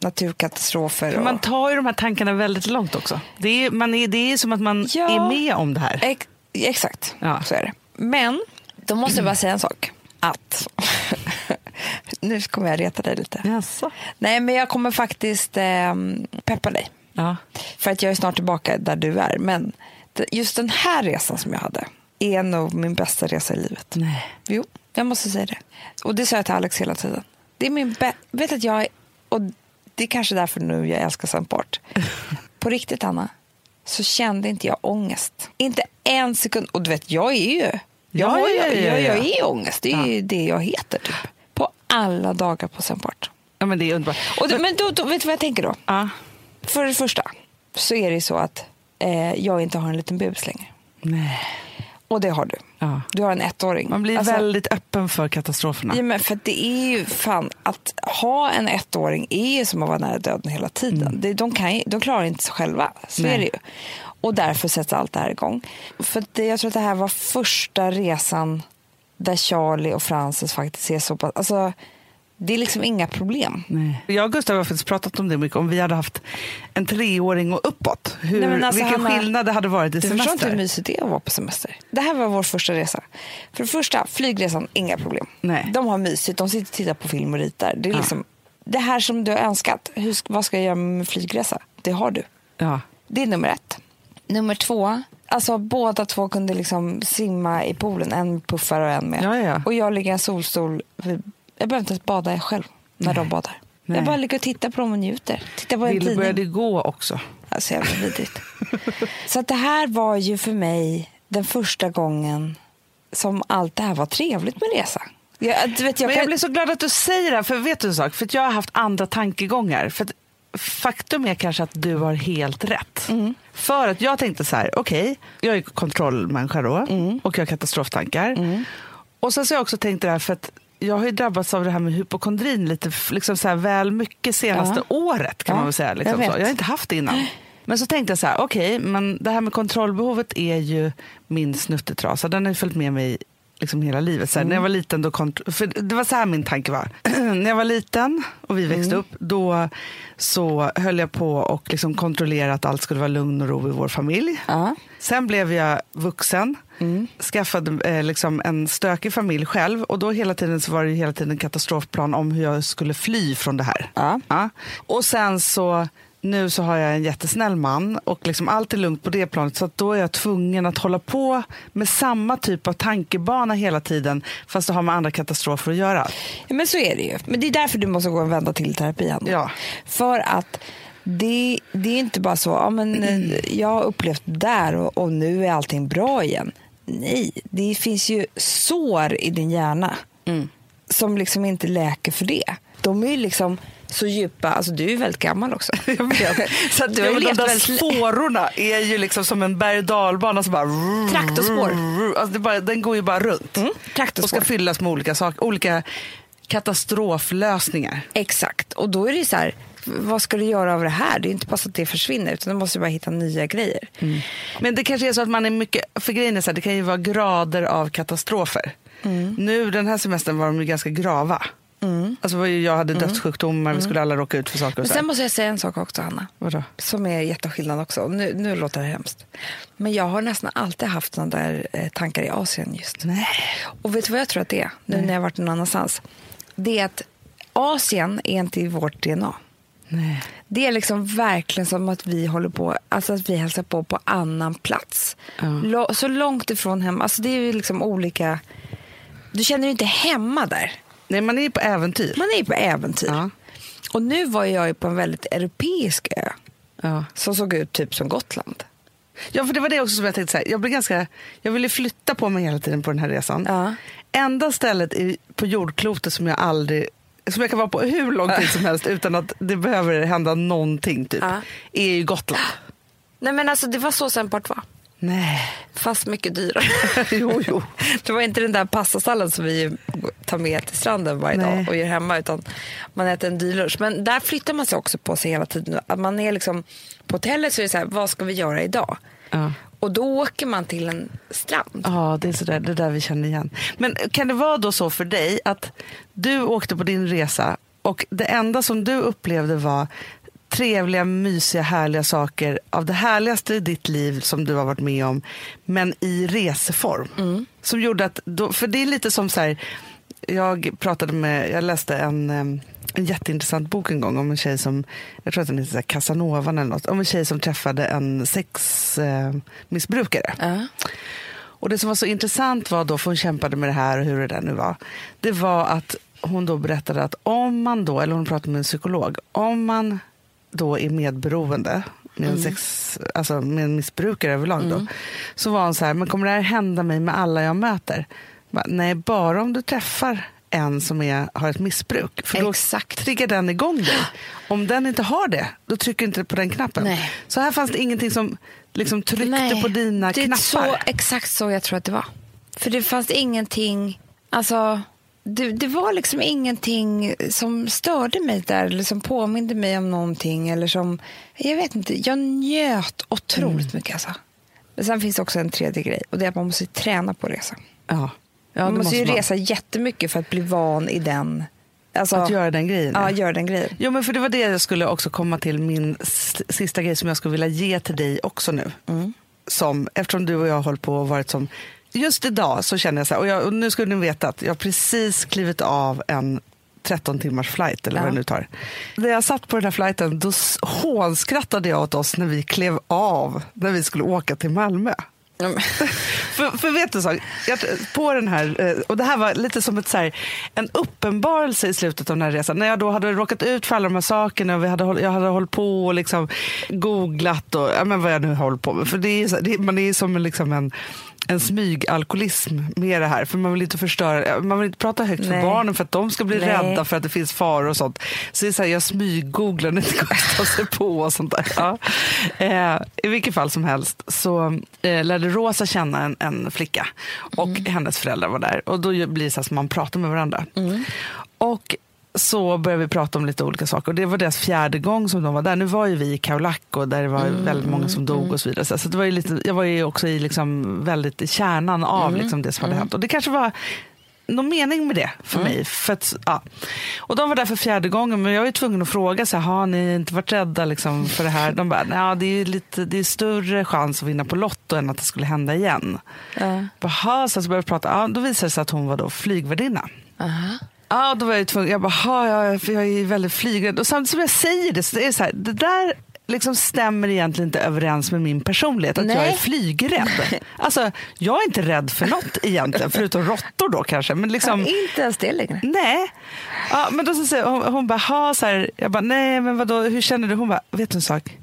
[SPEAKER 2] naturkatastrofer. Och...
[SPEAKER 1] man tar ju de här tankarna väldigt långt också. Det är, man är, det är som att man
[SPEAKER 2] Ja.
[SPEAKER 1] är med om det här.
[SPEAKER 2] Ex- exakt,
[SPEAKER 1] Ja.
[SPEAKER 2] så är det. Men då måste jag bara säga en sak. Att, nu kommer jag reta dig lite.
[SPEAKER 1] Jaså?
[SPEAKER 2] Nej, men jag kommer faktiskt eh, peppa dig.
[SPEAKER 1] Ja.
[SPEAKER 2] För att jag är snart tillbaka där du är. Men just den här resan som jag hade är nog min bästa resa i livet.
[SPEAKER 1] Nej.
[SPEAKER 2] Jo, jag måste säga det. Och det sa jag till Alex hela tiden. Det är min vet att jag och det är kanske därför nu jag älskar Bart. På riktigt Anna, så kände inte jag ångest. Inte en sekund. Och du vet, jag är ju, jag,
[SPEAKER 1] Ja, ja, ja,
[SPEAKER 2] jag, jag
[SPEAKER 1] ja.
[SPEAKER 2] är ångest. Det är ju det jag heter typ. På alla dagar på Bart.
[SPEAKER 1] ja, men det är underbart.
[SPEAKER 2] Och det, men då, då, vet du vad jag tänker då? För det första så är det ju så att eh, jag inte har en liten bebis längre.
[SPEAKER 1] Nej.
[SPEAKER 2] Och det har du.
[SPEAKER 1] Ja.
[SPEAKER 2] Du har en ettåring.
[SPEAKER 1] Man blir
[SPEAKER 2] Alltså,
[SPEAKER 1] väldigt öppen för katastroferna.
[SPEAKER 2] Ja, men för det är ju fan, att ha en ettåring är ju som att vara nära döden hela tiden. Det, de, kan, de klarar inte sig själva, så
[SPEAKER 1] Nej.
[SPEAKER 2] är det ju. Och därför sätts allt det här igång. För det, jag tror att det här var första resan där Charlie och Frances faktiskt är så pass... Alltså, Det är liksom inga problem.
[SPEAKER 1] Nej. Jag och Gustav har faktiskt pratat om det mycket, om vi hade haft en treåring och uppåt. Hur,
[SPEAKER 2] Nej, men alltså,
[SPEAKER 1] vilken
[SPEAKER 2] Hanna,
[SPEAKER 1] skillnad det hade varit i
[SPEAKER 2] Du förstår inte
[SPEAKER 1] semester.
[SPEAKER 2] hur mysigt det är att vara på semester. Det här var vår första resa. För det första, flygresan, inga problem.
[SPEAKER 1] Nej.
[SPEAKER 2] De har mysigt, de sitter och tittar på film och ritar. Det är
[SPEAKER 1] Ja.
[SPEAKER 2] liksom det här som du har önskat. Hur, vad ska jag göra med flygresa? Det har du.
[SPEAKER 1] Ja.
[SPEAKER 2] Det är nummer ett. Nummer två, alltså båda två kunde liksom simma i poolen. En puffar och en med.
[SPEAKER 1] Ja, ja.
[SPEAKER 2] Och jag ligger i en solstol. Jag behöver inte ens bada själv när de badar.
[SPEAKER 1] Nej.
[SPEAKER 2] Jag bara ligger och tittar på dem och njuter. Tittar på en tidning.
[SPEAKER 1] började gå också.
[SPEAKER 2] Alltså jävla vidrigt. Så att det här var ju för mig den första gången som allt det här var trevligt med resa. Jag, vet, jag
[SPEAKER 1] Men
[SPEAKER 2] kan...
[SPEAKER 1] jag blir så glad att du säger det, här, för vet du en sak? För jag har haft andra tankegångar. För faktum är kanske att du har helt rätt.
[SPEAKER 2] Mm.
[SPEAKER 1] För att jag tänkte så här, okej, jag är kontrollmänniska då
[SPEAKER 2] Mm.
[SPEAKER 1] och jag har katastroftankar. Och sen så har jag också tänkt det här för att jag har ju drabbats av det här med hypokondrin lite liksom så här väl mycket senaste
[SPEAKER 2] Ja.
[SPEAKER 1] året kan
[SPEAKER 2] Ja,
[SPEAKER 1] man väl säga. Liksom
[SPEAKER 2] jag
[SPEAKER 1] jag har inte haft det innan. Men så tänkte jag så här, okej, men det här med kontrollbehovet är ju min snuttetrasa. Den har ju följt med mig liksom hela livet. Så här, När jag var liten, då för det var så här min tanke var. när jag var liten och vi växte upp, då så höll jag på och liksom kontrollera att allt skulle vara lugn och ro i vår familj.
[SPEAKER 2] Ja.
[SPEAKER 1] Sen blev jag vuxen, skaffade eh, liksom en stökig familj själv och då hela tiden så var det hela tiden en katastrofplan om hur jag skulle fly från det här.
[SPEAKER 2] Ja.
[SPEAKER 1] Och sen så nu så har jag en jättesnäll man och liksom allt är lugnt på det planet så då är jag tvungen att hålla på med samma typ av tankebana hela tiden fast det har med andra katastrofer att göra.
[SPEAKER 2] Ja, men så är det ju. Men det är därför du måste gå en vända till terapi, Hanna.
[SPEAKER 1] Ja.
[SPEAKER 2] För att det, det är inte bara så, ja, men, eh, jag har upplevt det där och, och nu är allting bra igen. Nej, det finns ju sår i din hjärna som liksom inte läker för det. De är ju liksom så djupa, alltså du är ju väldigt gammal också.
[SPEAKER 1] Jag vet. Så att
[SPEAKER 2] Du har ju
[SPEAKER 1] de där
[SPEAKER 2] väldigt-
[SPEAKER 1] fårorna är ju liksom som en berg och dalbana som bara...
[SPEAKER 2] Traktorspår.
[SPEAKER 1] Alltså bara, den går ju bara runt.
[SPEAKER 2] Mm,
[SPEAKER 1] och ska fyllas med olika saker, olika katastroflösningar.
[SPEAKER 2] Exakt, och då är det ju så här, vad ska du göra av det här? Det är inte bara så att det försvinner, utan du måste bara hitta nya grejer.
[SPEAKER 1] Men det kanske är så att man är mycket, för grejen är så här, det kan ju vara grader av katastrofer. Nu den här semestern var de ju ganska grava. Alltså var ju, jag hade dödssjukdomar, vi skulle alla råka ut för saker. Och så
[SPEAKER 2] sen måste jag säga en sak också, Hanna.
[SPEAKER 1] Vadå?
[SPEAKER 2] Som är jätteskillnad också. Nu, nu låter det hemskt. Men jag har nästan alltid haft sådana där eh, tankar i Asien just.
[SPEAKER 1] Nej.
[SPEAKER 2] Och vet du vad jag tror att det är? Nu när jag har varit någon annanstans. Det är att Asien är inte i vårt DNA.
[SPEAKER 1] Nej.
[SPEAKER 2] Det är liksom verkligen som att vi håller på, alltså att vi hälsar på på annan plats.
[SPEAKER 1] Ja.
[SPEAKER 2] Så långt ifrån hem, alltså det är ju liksom olika, du känner ju inte hemma där.
[SPEAKER 1] Nej, man är på äventyr.
[SPEAKER 2] Man är på äventyr.
[SPEAKER 1] Ja.
[SPEAKER 2] Och nu var jag ju på en väldigt europeisk ö
[SPEAKER 1] Ja.
[SPEAKER 2] som såg ut typ som Gotland.
[SPEAKER 1] ja, för det var det också som jag tänkte säga. Jag, blev ganska, jag ville flytta på mig hela tiden på den här resan.
[SPEAKER 2] Ja.
[SPEAKER 1] Enda stället i, på jordklotet som jag aldrig som jag kan vara på hur lång tid som helst utan att det behöver hända någonting typ, är ju Gotland.
[SPEAKER 2] Nej men alltså det var så Semport var.
[SPEAKER 1] Nej.
[SPEAKER 2] Fast mycket dyrare.
[SPEAKER 1] jo, jo.
[SPEAKER 2] Det var inte den där pastasallad som vi tar med till stranden varje
[SPEAKER 1] Nej.
[SPEAKER 2] dag och gör hemma utan man äter en dyr lunch. Men där flyttar man sig också på sig hela tiden. Att man är liksom, på hotellet så är det så här, vad ska vi göra idag?
[SPEAKER 1] Ja.
[SPEAKER 2] Och då åker man till en strand.
[SPEAKER 1] Ja, det är så där, det där vi känner igen. Men kan det vara då så för dig att du åkte på din resa och det enda som du upplevde var trevliga, mysiga, härliga saker av det härligaste i ditt liv som du har varit med om, men i reseform. Som gjorde att, då, för det är lite som så här, jag pratade med, jag läste en, en jätteintressant bok en gång om en tjej som, jag tror att den heter så här Casanova eller något, om en tjej som träffade en sexmissbrukare.
[SPEAKER 2] Ja.
[SPEAKER 1] Och det som var så intressant var då, för hon kämpade med det här och hur det där nu var, det var att hon då berättade att om man då, eller hon pratade med en psykolog, om man då är medberoende med en, sex, alltså med en missbrukare överlag då, så var hon så här, men kommer det här hända mig med alla jag möter? Bara, Nej, bara om du träffar en som är, har ett missbruk. För då
[SPEAKER 2] Exakt.
[SPEAKER 1] triggar den igång dig. Om den inte har det, då trycker du inte på den knappen.
[SPEAKER 2] Nej.
[SPEAKER 1] Så här fanns det ingenting som liksom tryckte
[SPEAKER 2] Nej,
[SPEAKER 1] på dina
[SPEAKER 2] det är
[SPEAKER 1] knappar.
[SPEAKER 2] Så, exakt så jag tror att det var. För det fanns ingenting, alltså det, det var liksom ingenting som störde mig där eller som påminde mig om någonting eller som, jag vet inte, jag njöt otroligt
[SPEAKER 1] Mm.
[SPEAKER 2] mycket alltså. Men sen finns det också en tredje grej och det är att man måste träna på resan.
[SPEAKER 1] Ja. Ja,
[SPEAKER 2] man
[SPEAKER 1] det
[SPEAKER 2] måste ju
[SPEAKER 1] man.
[SPEAKER 2] resa jättemycket för att bli van i den Alltså,
[SPEAKER 1] Att göra den grejen.
[SPEAKER 2] ja, gör den grejen.
[SPEAKER 1] Jo, men för det var det jag skulle också komma till, min sista grej som jag skulle vilja ge till dig också nu. Som, eftersom du och jag har hållit på och varit som, just idag så känner jag så här, och, jag, och nu ska ni veta att jag precis klivit av en 13 timmars flight eller vad
[SPEAKER 2] Ja.
[SPEAKER 1] det nu tar. När jag satt på den här flighten då hånskrattade jag åt oss när vi klev av när vi skulle åka till Malmö. för, för vet du så, jag, på den här, eh, och det här var lite som ett, så här, en uppenbarelse i slutet av den här resan. När jag då hade råkat ut för alla de här sakerna och vi hade, jag hade hållit på och liksom googlat och ja, men vad jag nu håller på med. För det är, det, man är som liksom en, en smygalkoholism med det här. För man vill inte förstöra, man vill inte prata högt för
[SPEAKER 2] Nej.
[SPEAKER 1] barnen för att de ska bli
[SPEAKER 2] Nej.
[SPEAKER 1] rädda för att det finns faror och sånt. Så det är så här, jag smyggooglar när det att ta sig på och sånt där. Ja. Eh, I vilket fall som helst så eh, lärde Rosa känna en, en flicka och hennes föräldrar var där. Och då blir det så här som man pratar med varandra. Och så började vi prata om lite olika saker. Och det var deras fjärde gång som de var där. Nu var ju vi i Kaolack där det var väldigt många som dog och så vidare. Så det var ju lite, jag var ju också i liksom väldigt i kärnan av liksom det som hade hänt. Och det kanske var någon mening med det för mig. För att, ja. Och de var där för fjärde gången, men jag var ju tvungen att fråga, så här, har ni inte varit rädda liksom, för det här? De bara, ja, det är lite, det är större chans att vinna på Lotto än att det skulle hända igen.
[SPEAKER 2] Ja.
[SPEAKER 1] Jaha, så började vi prata, ja, då visade det sig att hon var då flygvärdinna.
[SPEAKER 2] Aha.
[SPEAKER 1] Ja, då var jag tvungen, jag bara, "Ha, jag, jag är väldigt flygrädd. Och samtidigt som jag säger det, så det är så här, det där liksom stämmer egentligen inte överens med min personlighet, att jag
[SPEAKER 2] Nej.
[SPEAKER 1] är flygrädd. Alltså, jag är inte rädd för något egentligen, förutom råttor då kanske. Men liksom,
[SPEAKER 2] Inte ens det längre.
[SPEAKER 1] Nej. Ja, men då så säger hon, hon bara, ha, så här. Jag bara, nej men vadå, hur känner du? Hon bara, vet du en sak?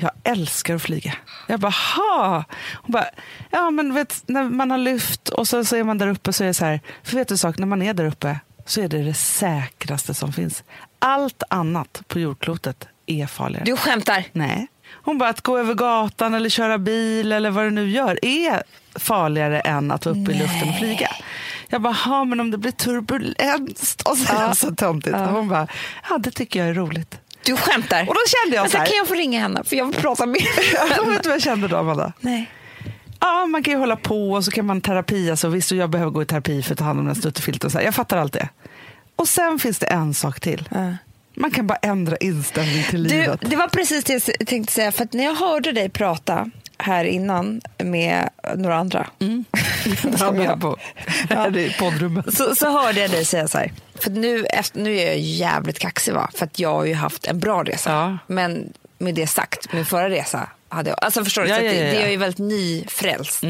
[SPEAKER 1] Jag älskar att flyga. Jag bara, ha. Hon bara, ja men vet, när man har lyft och så, så är man där uppe så är det så här, för vet du en sak, när man är där uppe så är det det säkraste som finns. Allt annat på jordklotet är farligare.
[SPEAKER 2] Du skämtar.
[SPEAKER 1] Nej. Hon bara att gå över gatan eller köra bil eller vad du nu gör är farligare än att vara uppe i luften och flyga. Jag bara, "Ha, men om det blir turbulens då? Ja. så töntigt. Och hon bara, ja det tycker jag är roligt.
[SPEAKER 2] Du skämtar.
[SPEAKER 1] Och då kände jag
[SPEAKER 2] Vänta,
[SPEAKER 1] så här,
[SPEAKER 2] kan jag få ringa henne? För jag vill prata med
[SPEAKER 1] Ja, vet du vad jag kände då Amanda?
[SPEAKER 2] Nej.
[SPEAKER 1] Ja, man kan ju hålla på och så kan man terapi. Alltså, visst, och jag behöver gå i terapi för att ta hand om den stuttefilten. Så här. Jag fattar allt det. Och sen finns det en sak till.
[SPEAKER 2] Ja.
[SPEAKER 1] Man kan bara ändra inställning till
[SPEAKER 2] Du,
[SPEAKER 1] livet.
[SPEAKER 2] det var precis det jag tänkte säga. För att när jag hörde dig prata här innan med några andra.
[SPEAKER 1] Han är på här i poddrummet.
[SPEAKER 2] Så, så hörde jag dig säga så här. För nu, efter, nu är jag jävligt kaxig va? För att jag har ju haft en bra resa.
[SPEAKER 1] Ja.
[SPEAKER 2] Men med det sagt, min förra resa hade jag, alltså förstår du,
[SPEAKER 1] Ja, ja,
[SPEAKER 2] det,
[SPEAKER 1] ja,
[SPEAKER 2] det
[SPEAKER 1] ja.
[SPEAKER 2] är ju väldigt nyfrälst.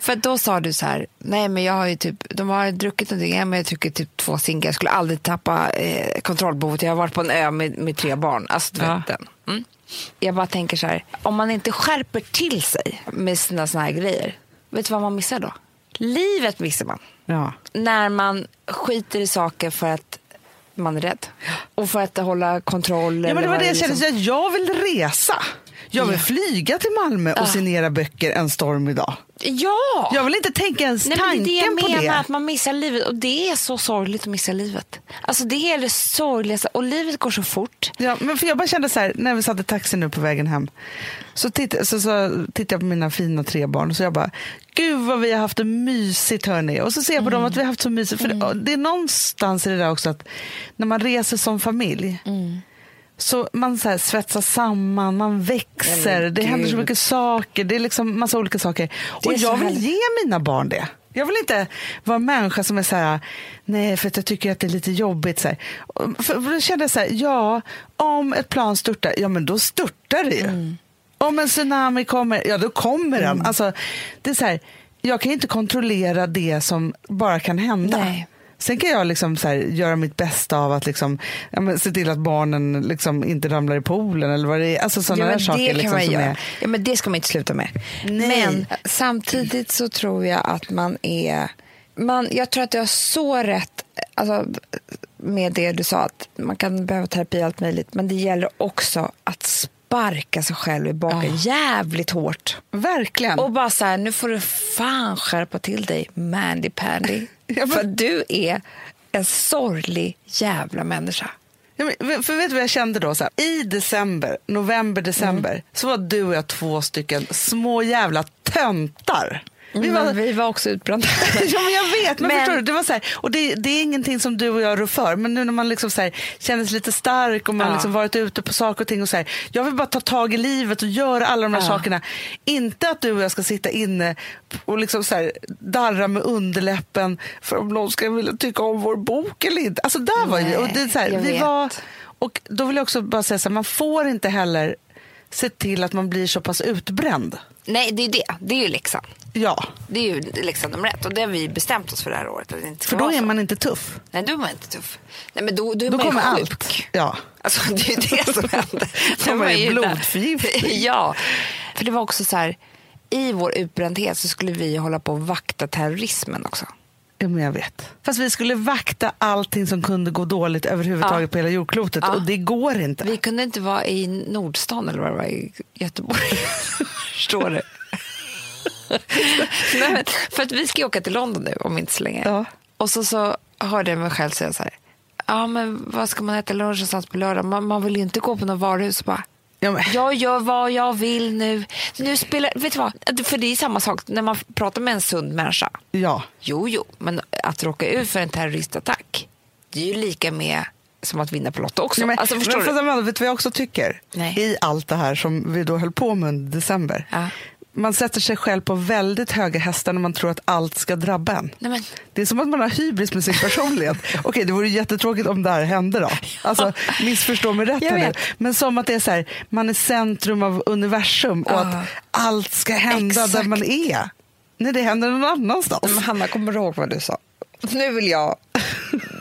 [SPEAKER 2] För att då sa du så här, nej men jag har ju typ, de har druckit någonting, ja, men jag tycker typ två cinkar, jag skulle aldrig tappa eh, kontrollbehovet, jag har varit på en ö med, med tre barn, alltså du vet den. Mm. Jag bara tänker så här, om man inte skärper till sig med sina såna här grejer, vet du vad man missar då? Livet missar man
[SPEAKER 1] Ja.
[SPEAKER 2] när man skiter i saker för att man är rädd. Och för att hålla kontroll.
[SPEAKER 1] Ja, men det var det jag
[SPEAKER 2] liksom-
[SPEAKER 1] kände, jag vill resa. Jag vill flyga till Malmö och signera böcker en storm idag.
[SPEAKER 2] Ja!
[SPEAKER 1] Jag vill inte tänka ens
[SPEAKER 2] Nej, men det är det jag
[SPEAKER 1] tanken
[SPEAKER 2] menar, att man missar livet. Och det är så sorgligt att missa livet. Alltså det är det sorgligaste. Och livet går så fort.
[SPEAKER 1] Ja, men för jag bara kände så här, när vi satt i taxin nu på vägen hem, så tittade, så, så tittade jag på mina fina tre barn så jag bara, gud vad vi har haft det mysigt hörni. Och så ser jag på dem att vi har haft så mysigt. För det, det är någonstans i det där också att när man reser som familj, så man så svetsar samman, man växer,
[SPEAKER 2] men
[SPEAKER 1] det händer så mycket saker, det är liksom massa olika saker. Och jag vill
[SPEAKER 2] härligt.
[SPEAKER 1] ge mina barn det. Jag vill inte vara en människa som är så här, nej för att jag tycker att det är lite jobbigt. Så här. För, då kände jag så här, ja, om ett plan störtar, ja men då störtar det ju.
[SPEAKER 2] Mm.
[SPEAKER 1] Om en tsunami kommer, ja då kommer den. Alltså, det är så här, jag kan inte kontrollera det som bara kan hända.
[SPEAKER 2] Nej.
[SPEAKER 1] Sen kan jag liksom så här, göra mitt bästa av att liksom, ja, se till att barnen liksom inte ramlar i poolen eller vad det är. Alltså sådana
[SPEAKER 2] Ja,
[SPEAKER 1] där saker.
[SPEAKER 2] det kan
[SPEAKER 1] liksom,
[SPEAKER 2] man
[SPEAKER 1] är,
[SPEAKER 2] Ja, men det ska man inte sluta med.
[SPEAKER 1] Nej.
[SPEAKER 2] Men samtidigt så tror jag att man är... Man, jag tror att du har så rätt alltså, med det du sa, att man kan behöva terapi och allt möjligt. Men det gäller också att sparka sig själv i baken jävligt hårt.
[SPEAKER 1] verkligen.
[SPEAKER 2] Och bara så här, nu får du fan skärpa till dig, Mandy Pandy.
[SPEAKER 1] Ja, men-
[SPEAKER 2] För du är en sorglig jävla människa.
[SPEAKER 1] Ja, men, för vet du vad jag kände då? Så här, I december, november, december
[SPEAKER 2] Mm.
[SPEAKER 1] så var du och jag två stycken små jävla töntar Vi
[SPEAKER 2] Vi
[SPEAKER 1] var,
[SPEAKER 2] vi var också utbrända.
[SPEAKER 1] ja, men jag vet, men,
[SPEAKER 2] Men-
[SPEAKER 1] förstår du, det var så här, och det, det är ingenting som du och jag rår för, men nu när man liksom så här, känner sig lite stark och man
[SPEAKER 2] Ja.
[SPEAKER 1] liksom varit ute på saker och ting och så här, jag vill bara ta tag i livet och göra alla de här
[SPEAKER 2] Ja.
[SPEAKER 1] sakerna. Inte att du och jag ska sitta inne och liksom så här, darra med underläppen för om någon ska vilja tycka om vår bok eller inte. Alltså där var ju,
[SPEAKER 2] Nej,
[SPEAKER 1] och det så här, vi
[SPEAKER 2] vet.
[SPEAKER 1] var, och då vill jag också bara säga så här, man får inte heller se till att man blir så pass utbränd.
[SPEAKER 2] Nej, det är det. Det är ju läxan.
[SPEAKER 1] Ja,
[SPEAKER 2] Det är ju läxan nummer ett. Och det har vi bestämt oss för det här året. Att det inte ska
[SPEAKER 1] för då
[SPEAKER 2] vara
[SPEAKER 1] är
[SPEAKER 2] så.
[SPEAKER 1] man inte tuff.
[SPEAKER 2] Nej, då är man inte tuff. Nej, men då, då är
[SPEAKER 1] Då
[SPEAKER 2] man ju
[SPEAKER 1] kommer
[SPEAKER 2] sjuk.
[SPEAKER 1] allt. Ja.
[SPEAKER 2] Alltså, det är ju det som hände.
[SPEAKER 1] Får man ju blodförgiftning.
[SPEAKER 2] ja, för det var också så här. I vår utbrändhet så skulle vi hålla på och vakta terrorismen också.
[SPEAKER 1] Ja, men jag vet. Fast vi skulle vakta allting som kunde gå dåligt överhuvudtaget
[SPEAKER 2] Ja.
[SPEAKER 1] på hela jordklotet
[SPEAKER 2] Ja.
[SPEAKER 1] och det går inte.
[SPEAKER 2] Vi kunde inte vara i Nordstan eller vad det var i Göteborg. Förstår du? Nej, men, för att vi ska ju åka till London nu om inte så länge.
[SPEAKER 1] Ja.
[SPEAKER 2] Och så, så hörde jag mig själv säga så här. Ja, men vad ska man äta lunch någonstans på lördag? Man, man vill ju inte gå på något varuhus och bara.
[SPEAKER 1] Ja, men,
[SPEAKER 2] Jag gör vad jag vill nu. nu spelar, vet du vad? För det är samma sak när man pratar med en sund människa.
[SPEAKER 1] ja.
[SPEAKER 2] Jo, jo, men att råka ut för en terroristattack, det är ju lika med som att vinna på Lotto också.
[SPEAKER 1] Ja, men,
[SPEAKER 2] alltså, förstår
[SPEAKER 1] men,
[SPEAKER 2] du?
[SPEAKER 1] fast Amanda, vet du vad jag också tycker?
[SPEAKER 2] Nej.
[SPEAKER 1] I allt det här som vi då höll på med under december.
[SPEAKER 2] Ja.
[SPEAKER 1] Man sätter sig själv på väldigt höga hästar när man tror att allt ska drabba en.
[SPEAKER 2] Nej, men,
[SPEAKER 1] Det är som att man har hybris med sin personlighet. Okej, det vore jättetråkigt om det här hände då. Alltså, missförstå mig rätt nu. Men som att det är så här, man är centrum av universum och
[SPEAKER 2] Ja.
[SPEAKER 1] att allt ska hända
[SPEAKER 2] Exakt.
[SPEAKER 1] där man är. Nej, det händer någon annanstans.
[SPEAKER 2] men Hanna, kommer du ihåg vad du sa? Nu vill jag...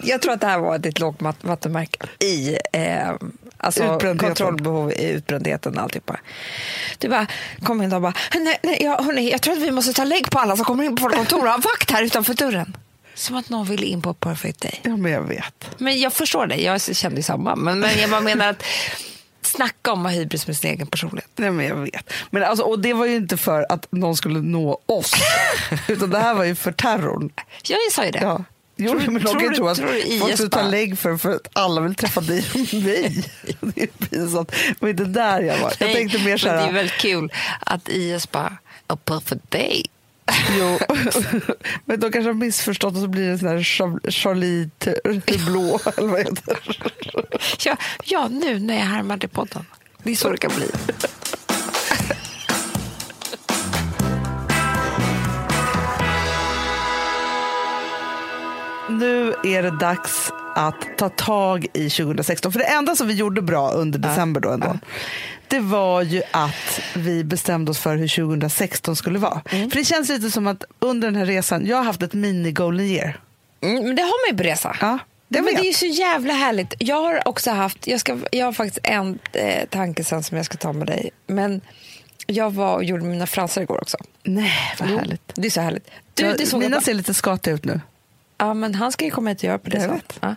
[SPEAKER 2] Jag tror att det här var ditt lågvattenmärke i eh, alltså kontrollbehov i utbrändheten och alltihopa. Du bara kom in och bara, nej, nej, jag, hörni, jag tror att vi måste ta lägg på alla som kommer in på vårt kontor och ha vakt här utanför dörren. Som att någon ville in på Perfect Day.
[SPEAKER 1] Ja, men jag vet.
[SPEAKER 2] Men jag förstår dig, jag kände samma. Men, men jag menar att snacka om att ha hybris med sin egen personlighet.
[SPEAKER 1] Nej, men jag vet. Men alltså, och det var ju inte för att någon skulle nå oss. Utan det här var ju för terrorn.
[SPEAKER 2] Jag sa ju det.
[SPEAKER 1] Ja. Jo,
[SPEAKER 2] Tror
[SPEAKER 1] men
[SPEAKER 2] tror
[SPEAKER 1] kan ju
[SPEAKER 2] du-
[SPEAKER 1] tro att
[SPEAKER 2] tror du
[SPEAKER 1] folk skulle ta lägg för, för att alla vill träffa dig och mig. Det är pinsamt. Var inte där jag var. Jag tänkte mer så
[SPEAKER 2] men det är
[SPEAKER 1] här.
[SPEAKER 2] väldigt kul att IS bara, a perfect day.
[SPEAKER 1] Jo, men de kanske har missförstått och så blir det en sån här Char- Charlie Blå eller vad heter?
[SPEAKER 2] Ja, ja, nu när jag härmade podden. Det är så det kan bli.
[SPEAKER 1] Nu är det dags att ta tag i 2016. För det enda som vi gjorde bra under december då ändå, det var ju att vi bestämde oss för hur 2016 skulle vara.
[SPEAKER 2] Mm.
[SPEAKER 1] För det känns lite som att under den här resan, jag har haft ett mini-golden year.
[SPEAKER 2] Mm, men det har man ju på resa.
[SPEAKER 1] Ja, det
[SPEAKER 2] men det är så jävla härligt. Jag har också haft, jag, ska, jag har faktiskt en eh, tanke sen som jag ska ta med dig. Men jag var och gjorde mina fransar igår också.
[SPEAKER 1] Nej, vad
[SPEAKER 2] Jo,
[SPEAKER 1] härligt.
[SPEAKER 2] Det är så härligt. Du, det såg
[SPEAKER 1] Mina
[SPEAKER 2] bara-
[SPEAKER 1] ser lite skatiga ut nu.
[SPEAKER 2] Ja, men han ska ju komma hit och göra på det.
[SPEAKER 1] Vet.
[SPEAKER 2] Ja.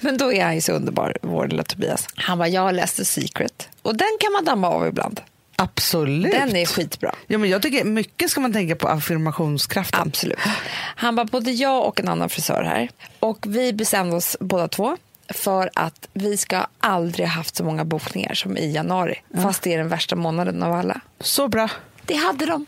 [SPEAKER 2] Men då är han ju så underbar, vår lilla Tobias. Han bara, jag har läst The Secret. Och den kan man damma av ibland.
[SPEAKER 1] Absolut.
[SPEAKER 2] Den är skitbra.
[SPEAKER 1] Ja, men jag tycker mycket ska man tänka på affirmationskraften.
[SPEAKER 2] Absolut. Han bara, både jag och en annan frisör här. Och vi bestämde oss båda två för att vi ska aldrig haft så många bokningar som i januari. Fast det är den värsta månaden av alla.
[SPEAKER 1] Så bra.
[SPEAKER 2] Det hade de.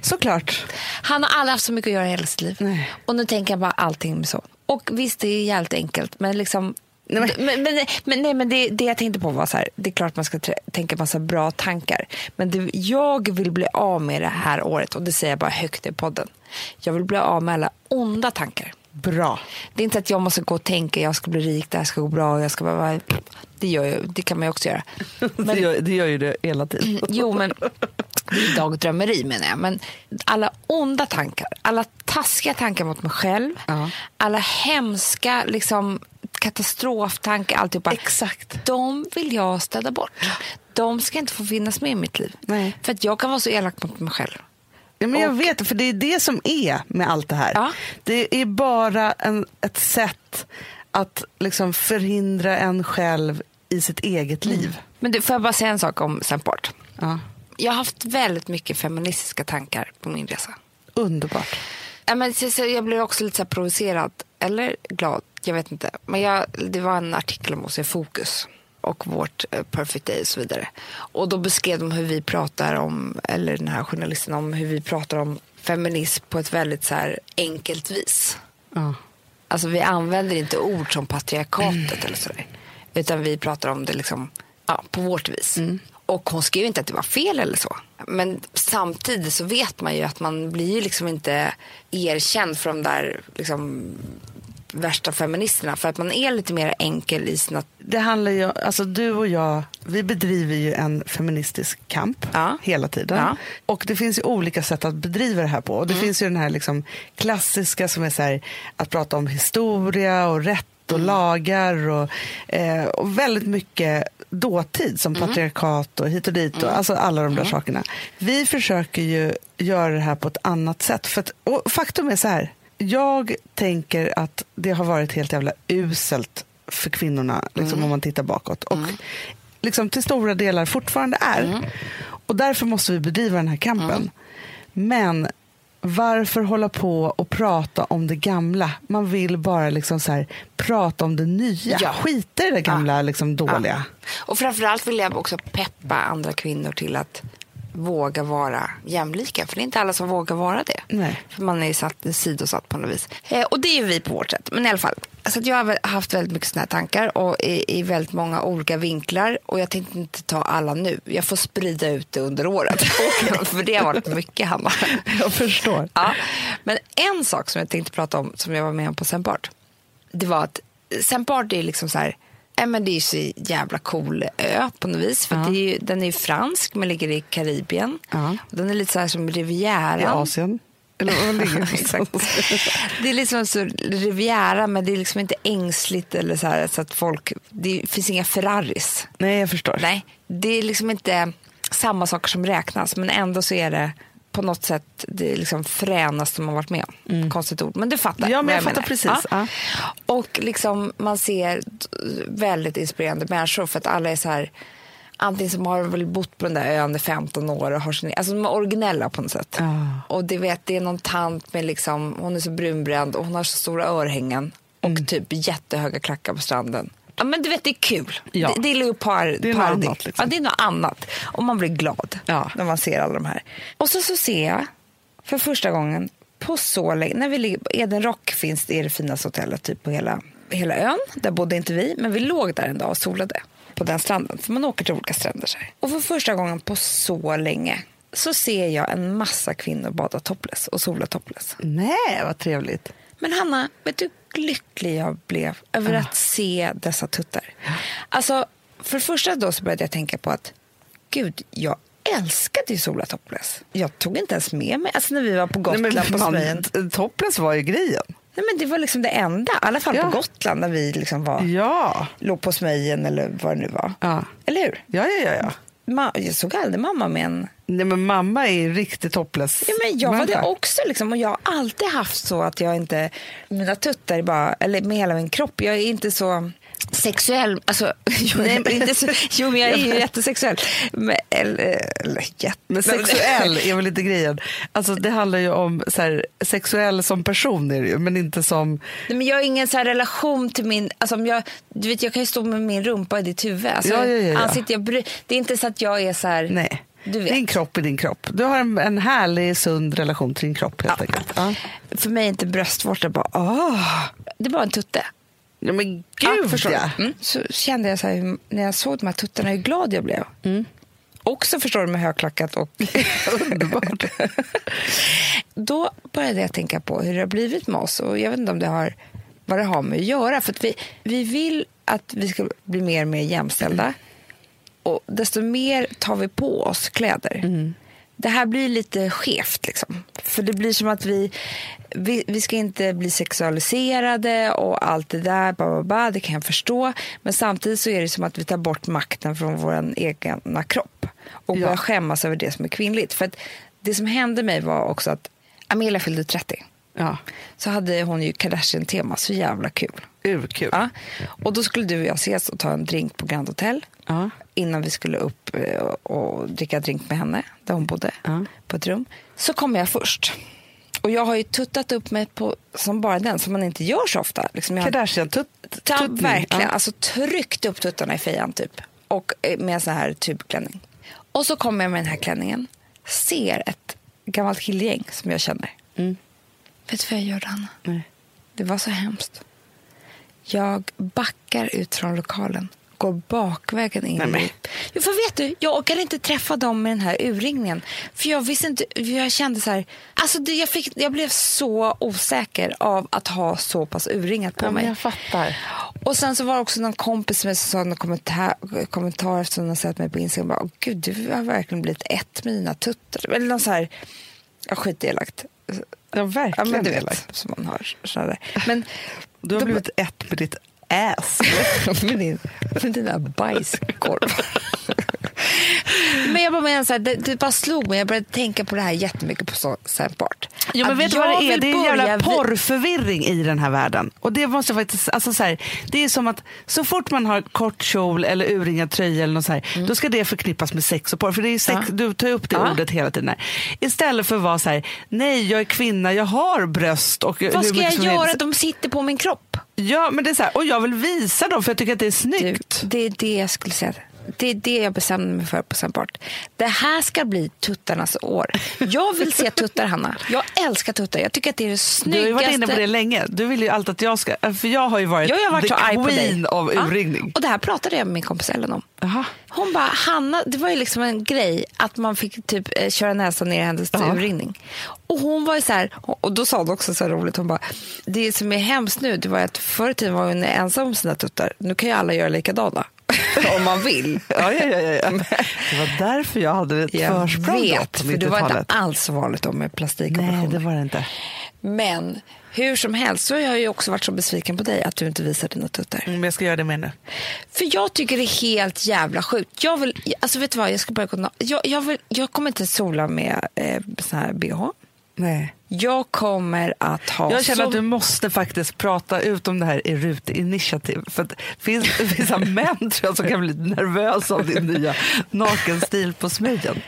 [SPEAKER 1] Såklart.
[SPEAKER 2] Han har aldrig haft så mycket att göra i hela sitt liv.
[SPEAKER 1] Nej.
[SPEAKER 2] Och nu tänker jag bara allting så. Och visst, det är jävligt enkelt, men liksom...
[SPEAKER 1] Nej, men-
[SPEAKER 2] men, men, men, nej, men det, det jag tänkte på var så här, det är klart man ska tänka massa bra tankar. Men det, jag vill bli av med det här året, och det säger jag bara högt i podden. Jag vill bli av med alla onda tankar.
[SPEAKER 1] Bra.
[SPEAKER 2] Det är inte att jag måste gå och tänka, jag ska bli rik, det här ska gå bra, jag ska bara... Det, gör jag, det kan man ju också göra.
[SPEAKER 1] Det, gör, det gör ju det hela tiden.
[SPEAKER 2] Jo, men det är dagdrömmeri menar jag. Men alla onda tankar, alla taskiga tankar mot mig själv,
[SPEAKER 1] Ja.
[SPEAKER 2] alla hemska liksom, katastroftankar, alltihopa.
[SPEAKER 1] Exakt.
[SPEAKER 2] De vill jag städa bort. De ska inte få finnas med i mitt liv.
[SPEAKER 1] Nej.
[SPEAKER 2] För att jag kan vara så elak mot mig själv.
[SPEAKER 1] Ja, men jag
[SPEAKER 2] Och-
[SPEAKER 1] vet, för det är det som är med allt det här.
[SPEAKER 2] Ja.
[SPEAKER 1] Det är bara en, ett sätt att liksom förhindra en själv i sitt eget liv.
[SPEAKER 2] Men du, får jag bara säga en sak om Semport?
[SPEAKER 1] Ja.
[SPEAKER 2] Jag har haft väldigt mycket feministiska tankar på min resa.
[SPEAKER 1] Underbart.
[SPEAKER 2] Ja, men, så, jag blev också lite så provocerad, eller glad, jag vet inte. Men jag, det var en artikel om oss i Fokus och vårt eh, Perfect Day och så vidare. Och då beskrev de hur vi pratar om, eller den här journalisten om hur vi pratar om feminism på ett väldigt så här enkelt vis.
[SPEAKER 5] Ja.
[SPEAKER 2] Alltså vi använder inte ord som patriarkatet eller sådär. Utan vi pratar om det liksom, ja, på vårt vis. Och hon skrev inte att det var fel eller så. Men samtidigt så vet man ju att man blir ju liksom inte erkänd för de där liksom, värsta feministerna. För att man är lite mer enkel i sina...
[SPEAKER 1] Det handlar ju, alltså du och jag, vi bedriver ju en feministisk kamp
[SPEAKER 2] Ja.
[SPEAKER 1] hela tiden.
[SPEAKER 2] Ja.
[SPEAKER 1] Och det finns ju olika sätt att bedriva det här på. Och det finns ju den här liksom klassiska som är så här, att prata om historia och rätt och lagar och, eh, och väldigt mycket dåtid som patriarkat och hit och dit och alltså alla de där sakerna. Vi försöker ju göra det här på ett annat sätt. För att, faktum är så här, jag tänker att det har varit helt jävla uselt för kvinnorna liksom, om man tittar bakåt. Och liksom till stora delar fortfarande är. Och därför måste vi bedriva den här kampen. Men varför hålla på och prata om det gamla? Man vill bara liksom så här, prata om det nya.
[SPEAKER 2] Ja.
[SPEAKER 1] Skita i det gamla liksom dåliga.
[SPEAKER 2] Och framförallt vill jag också peppa andra kvinnor till att våga vara jämlika. För det är inte alla som vågar vara det.
[SPEAKER 1] Nej.
[SPEAKER 2] För man är satt, sidosatt på något vis. Eh, och det är vi på vårt sätt. Men i alla fall. Så att jag har haft väldigt mycket såna här tankar och i, i väldigt många olika vinklar. Och jag tänkte inte ta alla nu. Jag får sprida ut det under året. för det har varit mycket, Hanna.
[SPEAKER 1] Jag förstår.
[SPEAKER 2] Ja. Men en sak som jag tänkte prata om som jag var med om på St. Bart. Det var att St. Bart är liksom så här. Ja, men det är ju så jävla cool ö på något vis. För att det är ju, den är ju fransk men ligger i Karibien.
[SPEAKER 1] Ja.
[SPEAKER 2] Och den är lite så här som Rivieran.
[SPEAKER 1] I Asien. Eller vad ligger det?
[SPEAKER 2] Exakt. Det är liksom så Riviera men det är liksom inte ängsligt eller så här så att folk, det finns inga Ferraris.
[SPEAKER 1] Nej, jag förstår.
[SPEAKER 2] Nej, det är liksom inte samma saker som räknas men ändå så är det på något sätt det liksom fränaste man varit med om. Konstigt ord, men du fattar.
[SPEAKER 1] Mm. Ja, men
[SPEAKER 2] vad
[SPEAKER 1] jag fattar
[SPEAKER 2] menar.
[SPEAKER 1] precis. Ja.
[SPEAKER 2] Och liksom man ser väldigt inspirerande människor för att alla är så här Antingen som har väl bott på den där ön i 15 år och har sin, alltså de är originella på något sätt.
[SPEAKER 1] Ja.
[SPEAKER 2] Och det vet, det är någon tant med liksom, hon är så brunbränd och hon har så stora örhängen och
[SPEAKER 1] Mm.
[SPEAKER 2] typ jättehöga klackar på stranden. Ja men du vet det är kul.
[SPEAKER 1] Ja.
[SPEAKER 2] Det, det är leopard.
[SPEAKER 1] Det är
[SPEAKER 2] party.
[SPEAKER 1] annat, liksom.
[SPEAKER 2] Ja det är något annat. Och man blir glad
[SPEAKER 1] Ja.
[SPEAKER 2] när man ser alla de här. Och så, så ser jag för första gången på så länge, när vi ligger på Eden Rock finns det, är det finaste hotellet typ på hela, hela ön. Där bodde inte vi, men vi låg där en dag och solade på den stranden. För man åker till olika stränder så här. Och för första gången på så länge så ser jag en massa kvinnor bada topless och sola topless.
[SPEAKER 1] Nej, vad trevligt.
[SPEAKER 2] Men Hanna, vet du lycklig jag blev över att se dessa tuttar? Alltså, för det första då så började jag tänka på att gud, jag älskade ju sola topless. Jag tog inte ens med mig, alltså när vi var på Gotland
[SPEAKER 1] Nej,
[SPEAKER 2] på
[SPEAKER 1] t- Topless var ju grejen.
[SPEAKER 2] Nej, men det var liksom det enda, i alla fall
[SPEAKER 1] Ja.
[SPEAKER 2] på Gotland när vi liksom var,
[SPEAKER 1] Ja.
[SPEAKER 2] låg på Smögen eller vad det nu var.
[SPEAKER 1] Ja.
[SPEAKER 2] Eller hur?
[SPEAKER 1] Ja, ja, ja. ja.
[SPEAKER 2] Ma- jag såg aldrig mamma med en...
[SPEAKER 1] Nej, men mamma är riktigt topless.
[SPEAKER 2] Ja, men jag var det också. Liksom, och jag har alltid haft så att jag inte... Mina tuttar bara... Eller med hela min kropp. Jag är inte så sexuell. Alltså, jag är inte så, jo, men jag är ju jättesexuell. Men, eller, eller jätte...
[SPEAKER 1] Men sexuell är väl inte grejen. Alltså, det handlar ju om så här, sexuell som person, är det ju, men inte som...
[SPEAKER 2] Nej, men jag har ingen så relation till min... Alltså, om jag, du vet, jag kan ju stå med min rumpa i ditt huvud. Alltså,
[SPEAKER 1] Ja, ja, ja, ja.
[SPEAKER 2] Ansikte, jag bry, det är inte så att jag är så här...
[SPEAKER 1] Nej. Din kropp är din kropp. Du har en, en härlig, sund relation till din kropp helt enkelt. Ja.
[SPEAKER 2] För mig är inte bröstvårta bara... Åh, det är bara en tutte.
[SPEAKER 1] ja, men gud
[SPEAKER 2] Ja, förstår
[SPEAKER 1] ja.
[SPEAKER 2] Mm. Så kände jag så här, när jag såg de här tuttarna, hur glad jag blev.
[SPEAKER 1] Mm.
[SPEAKER 2] Också förstår du med högklackat och
[SPEAKER 1] Underbart.
[SPEAKER 2] Då började jag tänka på hur det har blivit med oss och jag vet inte om det har vad det har med att göra. För att vi, vi vill att vi ska bli mer och mer jämställda. Och desto mer tar vi på oss kläder. Det här blir lite skevt. Liksom. För det blir som att vi, vi, vi ska inte bli sexualiserade och allt det där. Ba, ba, ba, det kan jag förstå. Men samtidigt så är det som att vi tar bort makten från vår egna kropp. Och
[SPEAKER 1] Ja.
[SPEAKER 2] börjar skämmas över det som är kvinnligt. För att det som hände mig var också att Amelia fyllde 30.
[SPEAKER 1] Ja,
[SPEAKER 2] Så hade hon ju Kardashian-tema, så jävla kul.
[SPEAKER 1] urkul.
[SPEAKER 2] Ja. Och då skulle du och jag ses och ta en drink på Grand Hotel.
[SPEAKER 1] Ja.
[SPEAKER 2] Innan vi skulle upp eh, och dricka drink med henne, där hon bodde,
[SPEAKER 1] Ja.
[SPEAKER 2] på ett rum. Så kom jag först. Och jag har ju tuttat upp mig på, som bara den, som man inte gör så ofta. Liksom jag har
[SPEAKER 1] Kardashian, tut,
[SPEAKER 2] Ta,
[SPEAKER 1] tuttning.
[SPEAKER 2] verkligen.
[SPEAKER 1] Ja.
[SPEAKER 2] Alltså tryckt upp tuttarna i fejan typ. Och eh, med en sån här tubklänning. Och så kommer jag med den här klänningen. Ser ett gammalt killgäng som jag känner.
[SPEAKER 1] Mm.
[SPEAKER 2] Vet du vad jag gjorde, Anna?
[SPEAKER 1] Nej.
[SPEAKER 2] Det var så hemskt. Jag backar ut från lokalen, går bakvägen in.
[SPEAKER 1] Nej, men.
[SPEAKER 2] Jo, för vet du, jag orkade inte träffa dem med den här urringningen. För jag visste inte, jag kände så här, alltså det, jag, fick, jag blev så osäker av att ha så pass urringat på
[SPEAKER 1] Ja,
[SPEAKER 2] mig.
[SPEAKER 1] jag fattar.
[SPEAKER 2] Och sen så var det också någon kompis som sa en kommentar, kommentar efter att hon sett mig på Instagram. Bara, Gud, du har verkligen blivit ett med dina tuttar. Eller någon så här, ja, skitelakt.
[SPEAKER 1] Ja,
[SPEAKER 2] Ja,
[SPEAKER 1] verkligen.
[SPEAKER 2] men du vet,
[SPEAKER 1] elakt.
[SPEAKER 2] som man har. Så där. Men
[SPEAKER 1] Du har
[SPEAKER 2] Då-
[SPEAKER 1] blivit ett med ditt ass.
[SPEAKER 2] med, din, med dina bajskorvar. men jag bara menar så här, det, det bara slog mig. Jag började tänka på det här jättemycket på så, sen bort.
[SPEAKER 1] Ja, men
[SPEAKER 2] Att
[SPEAKER 1] vet du vad det är? Det är en jävla
[SPEAKER 2] vi-
[SPEAKER 1] porrförvirring i den här världen. Och det måste faktiskt, alltså så här, det är som att så fort man har kort kjol eller urringad tröja eller något så här, då ska det förknippas med sex och porr. För det är sex,
[SPEAKER 2] Mm. Ja.
[SPEAKER 1] du tar upp det
[SPEAKER 2] Ja.
[SPEAKER 1] ordet hela tiden. Här. Istället för att vara så här, nej jag är kvinna, jag har bröst. Och
[SPEAKER 2] Vad ska jag göra? De sitter på min kropp.
[SPEAKER 1] Ja, men det är så här, och jag vill visa dem för jag tycker att det är
[SPEAKER 2] Du,
[SPEAKER 1] snyggt.
[SPEAKER 2] det är det jag skulle säga. Det är det jag bestämde mig för på Sen bort. Det här ska bli tuttarnas år. Jag vill se tuttar, Hanna. Jag älskar tuttar. Jag tycker att det är det
[SPEAKER 1] Du
[SPEAKER 2] snyggaste.
[SPEAKER 1] har ju varit inne på det länge. Du vill ju alltid att jag ska, för jag har ju varit,
[SPEAKER 2] Jag har varit
[SPEAKER 1] the queen av
[SPEAKER 2] Ja.
[SPEAKER 1] urringning.
[SPEAKER 2] Och det här pratade jag med min kompis Ellen om.
[SPEAKER 1] Jaha.
[SPEAKER 2] Hon bara, Hanna, det var ju liksom en grej att man fick typ eh, köra näsan ner i hennes
[SPEAKER 1] Ja.
[SPEAKER 2] urringning. Och hon var ju så här, och då sa hon också så roligt, hon bara, det som är hemskt nu, det var att förr i tiden var hon ensam om sina tuttar. Nu kan ju alla göra likadana. om man vill.
[SPEAKER 1] Ja, ja, ja, ja. Det var därför jag hade ett
[SPEAKER 2] Jag
[SPEAKER 1] försprång
[SPEAKER 2] vet, för det var inte
[SPEAKER 1] 90-talet.
[SPEAKER 2] alls vanligt då med plastikoperationer.
[SPEAKER 1] Nej, det var det inte.
[SPEAKER 2] Men hur som helst så har jag ju också varit så besviken på dig att du inte visar dina tuttar.
[SPEAKER 1] Mm, Men jag ska göra det med nu.
[SPEAKER 2] För jag tycker det är helt jävla sjukt. Jag vill, alltså vet du vad, jag ska börja gå jag, jag, vill, jag kommer inte sola med eh, sån här bh.
[SPEAKER 1] Nej.
[SPEAKER 2] Jag kommer att ha
[SPEAKER 1] Jag känner
[SPEAKER 2] så...
[SPEAKER 1] att du måste faktiskt prata ut om det här i RUT Initiative. För att det finns vissa män tror jag, som kan bli nervösa av din nya nakenstil på smygen.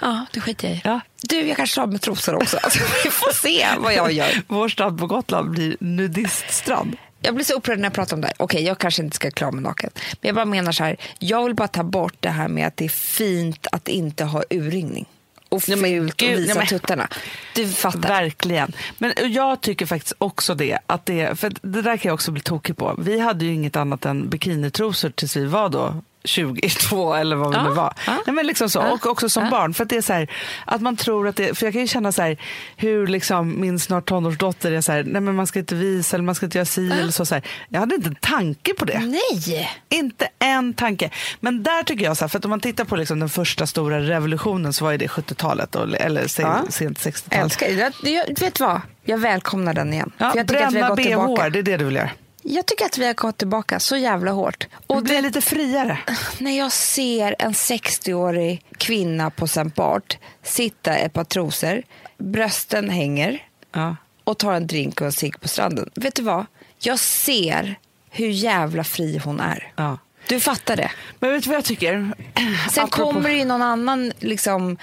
[SPEAKER 2] Ja, det skiter jag i.
[SPEAKER 1] Ja.
[SPEAKER 2] Du, jag kanske har med trosor också. Alltså, vi får se vad jag gör.
[SPEAKER 1] Vår strand på Gotland blir nudiststrand.
[SPEAKER 2] Jag blir så upprörd när jag pratar om det här. Okej, jag kanske inte ska klä mig naken. Men jag bara menar så här. Jag vill bara ta bort det här med att det är fint att inte ha urringning. Och fult att visa
[SPEAKER 1] nej,
[SPEAKER 2] tuttarna. Du fattar.
[SPEAKER 1] Verkligen. Men jag tycker faktiskt också det. Att det, för det där kan jag också bli tokig på. Vi hade ju inget annat än bikinitrosor tills vi var då 22 eller vad
[SPEAKER 2] Ja,
[SPEAKER 1] nu var.
[SPEAKER 2] ja.
[SPEAKER 1] Nej, men liksom så.
[SPEAKER 2] Ja,
[SPEAKER 1] Och också som
[SPEAKER 2] ja.
[SPEAKER 1] barn. För att det är så här, att man tror att det, för jag kan ju känna så här, hur liksom min snart tonårsdotter är så här, nej men man ska inte visa eller man ska inte göra si eller så, så här. Jag hade inte en tanke på det.
[SPEAKER 2] Nej!
[SPEAKER 1] Inte en tanke. Men där tycker jag, så här, för att om man tittar på liksom den första stora revolutionen så var ju det 70-talet och- eller se,
[SPEAKER 2] Ja.
[SPEAKER 1] sent 60-tal.
[SPEAKER 2] Älskar. Jag, vet vad? Jag välkomnar den igen.
[SPEAKER 1] Ja,
[SPEAKER 2] För jag
[SPEAKER 1] bränna bh, det är det du vill göra.
[SPEAKER 2] Jag tycker att vi har gått tillbaka så jävla hårt.
[SPEAKER 1] Och
[SPEAKER 2] Och
[SPEAKER 1] bli
[SPEAKER 2] det,
[SPEAKER 1] lite friare.
[SPEAKER 2] när jag ser en 60-årig kvinna på St. Bart sitta i ett par trosor, brösten hänger
[SPEAKER 1] Ja.
[SPEAKER 2] och tar en drink och en cigg på stranden. Vet du vad? Jag ser hur jävla fri hon är.
[SPEAKER 1] Ja.
[SPEAKER 2] Du fattar det.
[SPEAKER 1] Men vet du vad jag tycker?
[SPEAKER 2] Sen
[SPEAKER 1] Apropå-
[SPEAKER 2] kommer det ju någon annan liksom,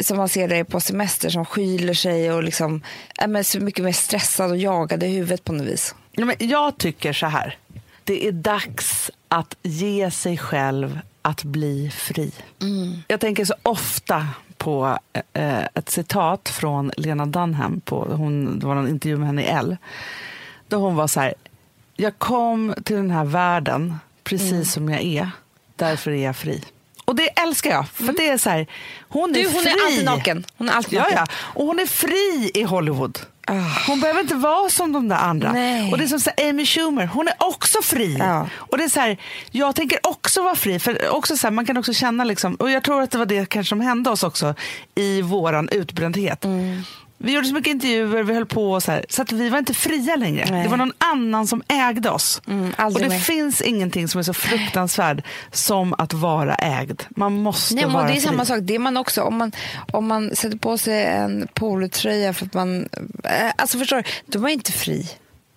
[SPEAKER 2] som man ser det på semester som skyler sig och liksom, är så mycket mer stressad och jagad i huvudet på något vis.
[SPEAKER 1] Ja, men jag tycker så här. Det är dags att ge sig själv att bli fri. Jag tänker så ofta på eh, ett citat från Lena Dunham. På, hon, det var en intervju med henne i L. Då hon var så här. Jag kom till den här världen precis som jag är. Därför är jag fri. Och det älskar jag. För det är så här, hon är
[SPEAKER 2] Du, hon
[SPEAKER 1] fri.
[SPEAKER 2] är alltid naken. Hon är alltid
[SPEAKER 1] Ja,
[SPEAKER 2] naken.
[SPEAKER 1] ja. Och hon är fri i Hollywood.
[SPEAKER 2] Ah.
[SPEAKER 1] Hon behöver inte vara som de där andra.
[SPEAKER 2] Nej.
[SPEAKER 1] Och det är som så Amy Schumer, hon är också fri.
[SPEAKER 2] Ja.
[SPEAKER 1] Och det är så här, jag tänker också vara fri. För också så här, man kan också känna, liksom, och jag tror att det var det kanske som hände oss också i våran utbrändhet.
[SPEAKER 2] Mm.
[SPEAKER 1] Vi gjorde så mycket intervjuer, vi höll på så här, så att vi var inte fria längre.
[SPEAKER 2] Nej.
[SPEAKER 1] Det var någon annan som ägde oss.
[SPEAKER 2] Mm,
[SPEAKER 1] och det
[SPEAKER 2] mer.
[SPEAKER 1] finns ingenting som är så fruktansvärd som att vara ägd. Man måste
[SPEAKER 2] Nej, men
[SPEAKER 1] vara
[SPEAKER 2] det är
[SPEAKER 1] fri.
[SPEAKER 2] samma sak. Det är man också. Om man, om man sätter på sig en polotröja för att man... eh, Alltså förstår du? Då är man inte fri.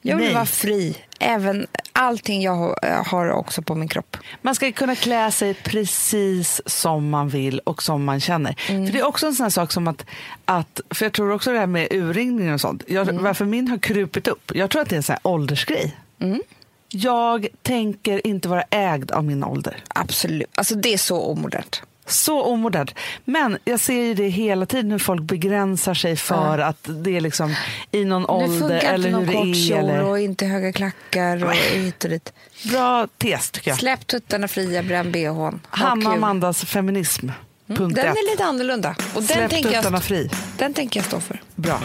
[SPEAKER 2] Jag vill
[SPEAKER 1] Nej.
[SPEAKER 2] vara fri. Även allting jag har- har också på min kropp.
[SPEAKER 1] Man ska kunna klä sig precis som man vill och som man känner.
[SPEAKER 2] Mm.
[SPEAKER 1] För Det är också en sån här sak som att, att för jag tror också det här med urringning och sånt, jag,
[SPEAKER 2] Mm.
[SPEAKER 1] varför min har krupit upp, jag tror att det är en sån här åldersgrej.
[SPEAKER 2] Mm.
[SPEAKER 1] Jag tänker inte vara ägd av min ålder.
[SPEAKER 2] Absolut. Alltså det är så omodernt.
[SPEAKER 6] Så omodernt. Men jag ser ju det hela tiden hur folk begränsar sig för att det är liksom i någon
[SPEAKER 2] Nu
[SPEAKER 6] ålder
[SPEAKER 2] funkar inte
[SPEAKER 6] eller hur
[SPEAKER 2] någon
[SPEAKER 6] det är.
[SPEAKER 2] kjol
[SPEAKER 6] Eller...
[SPEAKER 2] och inte höga klackar och hit och dit.
[SPEAKER 6] Bra tes tycker jag.
[SPEAKER 2] Släpp tuttarna fria, bränn bhn. Ha
[SPEAKER 6] Hanna. Amandas feminism. Punkt
[SPEAKER 2] Den
[SPEAKER 6] ett.
[SPEAKER 2] är lite annorlunda. Och den
[SPEAKER 6] Släpp
[SPEAKER 2] tänker,
[SPEAKER 6] tuttarna
[SPEAKER 2] jag,
[SPEAKER 6] fri.
[SPEAKER 2] den tänker jag stå för.
[SPEAKER 6] Bra.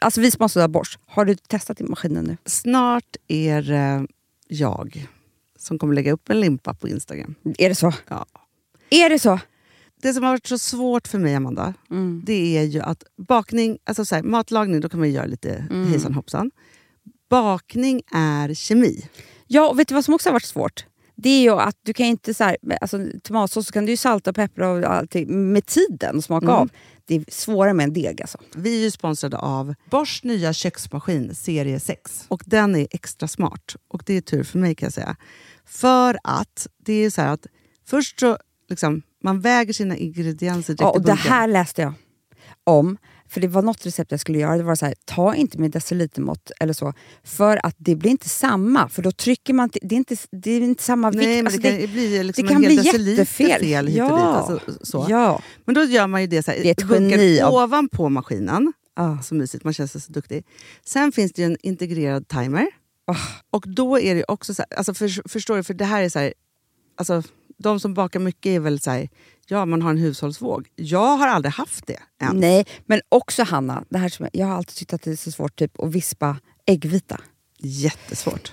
[SPEAKER 4] Alltså vi sponsrar av Bosch. Har du testat i maskinen nu?
[SPEAKER 1] Snart är det jag som kommer lägga upp en limpa på Instagram.
[SPEAKER 4] Är det så?
[SPEAKER 1] Ja.
[SPEAKER 4] Är det så?
[SPEAKER 1] Det som har varit så svårt för mig, Amanda, det är ju att bakning, alltså så här, matlagning, då kan man ju göra lite hejsan hoppsan. Bakning är kemi.
[SPEAKER 4] Ja, och vet du vad som också har varit svårt? Det är ju att du kan inte så här, alltså, tomatsås så kan du ju salta och peppra och allting med tiden och smaka av. Det är svårare med en deg alltså.
[SPEAKER 1] Vi är ju sponsrade av Bosch nya köksmaskin serie 6. Och den är extra smart. Och det är tur för mig kan jag säga. För att det är så här att först så liksom, man väger sina ingredienser direkt
[SPEAKER 4] Ja,
[SPEAKER 1] i
[SPEAKER 4] och det
[SPEAKER 1] bunken.
[SPEAKER 4] här läste jag om. För det var något recept jag skulle göra. Det var så här, ta inte med decilitermått eller så. För att det blir inte samma. För då trycker man... Det är inte, det är inte samma vikt.
[SPEAKER 1] Nej, men
[SPEAKER 4] Alltså,
[SPEAKER 1] det kan bli liksom
[SPEAKER 4] det kan bli jättefel.
[SPEAKER 1] fel
[SPEAKER 4] Ja.
[SPEAKER 1] dit. Alltså, så.
[SPEAKER 4] Ja.
[SPEAKER 1] Men då gör man ju det så här,
[SPEAKER 4] Det är ett geni av-
[SPEAKER 1] ovanpå maskinen.
[SPEAKER 4] Ah.
[SPEAKER 1] Så mysigt, man känns så duktig. Sen finns det ju en integrerad timer.
[SPEAKER 4] Ah.
[SPEAKER 1] Och då är det också så här, alltså för, förstår du, för det här är så här, alltså de som bakar mycket är väl så här, ja man har en hushållsvåg. Jag har aldrig haft det än.
[SPEAKER 4] Nej, men också Hanna, det här som jag, jag har alltid tyckt att det är så svårt typ, att vispa äggvita.
[SPEAKER 1] Jättesvårt.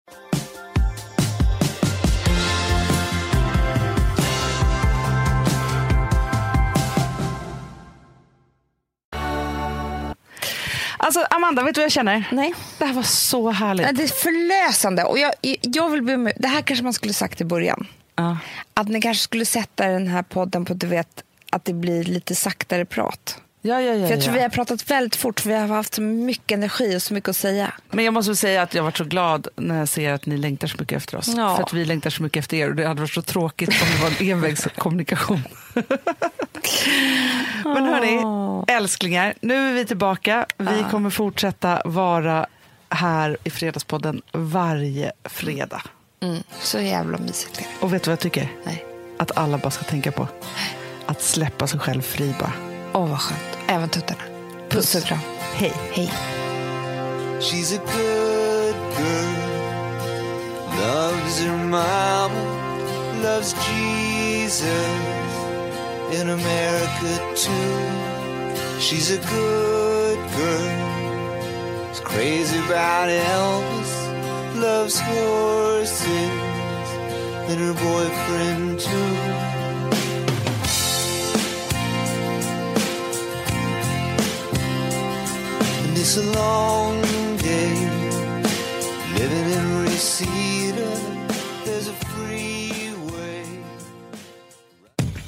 [SPEAKER 1] Alltså Amanda, vet du vad jag känner?
[SPEAKER 2] Nej.
[SPEAKER 1] Det här var så härligt.
[SPEAKER 2] Det är förlösande. Och jag, jag vill be det här kanske man skulle sagt i början.
[SPEAKER 1] Ja.
[SPEAKER 2] Att ni kanske skulle sätta den här podden på du vet, att det blir lite saktare prat.
[SPEAKER 1] Ja, ja, ja,
[SPEAKER 2] För jag tror vi har pratat väldigt fort för vi har haft så mycket energi och så mycket att säga.
[SPEAKER 1] Men jag måste säga att jag varit så glad när jag ser att ni längtar så mycket efter oss. För att vi längtar så mycket efter er och det hade varit så tråkigt om det var en envägskommunikation. Men hörni, älsklingar, nu är vi tillbaka. Vi kommer fortsätta vara här i Fredagspodden varje fredag.
[SPEAKER 2] Mm. Så jävla mysigt.
[SPEAKER 1] Och vet du vad jag tycker?
[SPEAKER 2] Nej.
[SPEAKER 1] Att alla bara ska tänka på att släppa sig själv fri bara.
[SPEAKER 2] Åh, vad skönt. Även tuttarna. Puss och kram.
[SPEAKER 1] Hej!
[SPEAKER 2] Hej.
[SPEAKER 7] She's a good girl, loves her mama, loves Jesus in America too. She's a good girl, is crazy about Elvis, loves horses and her boyfriend too. And it's a long day living in Reseda.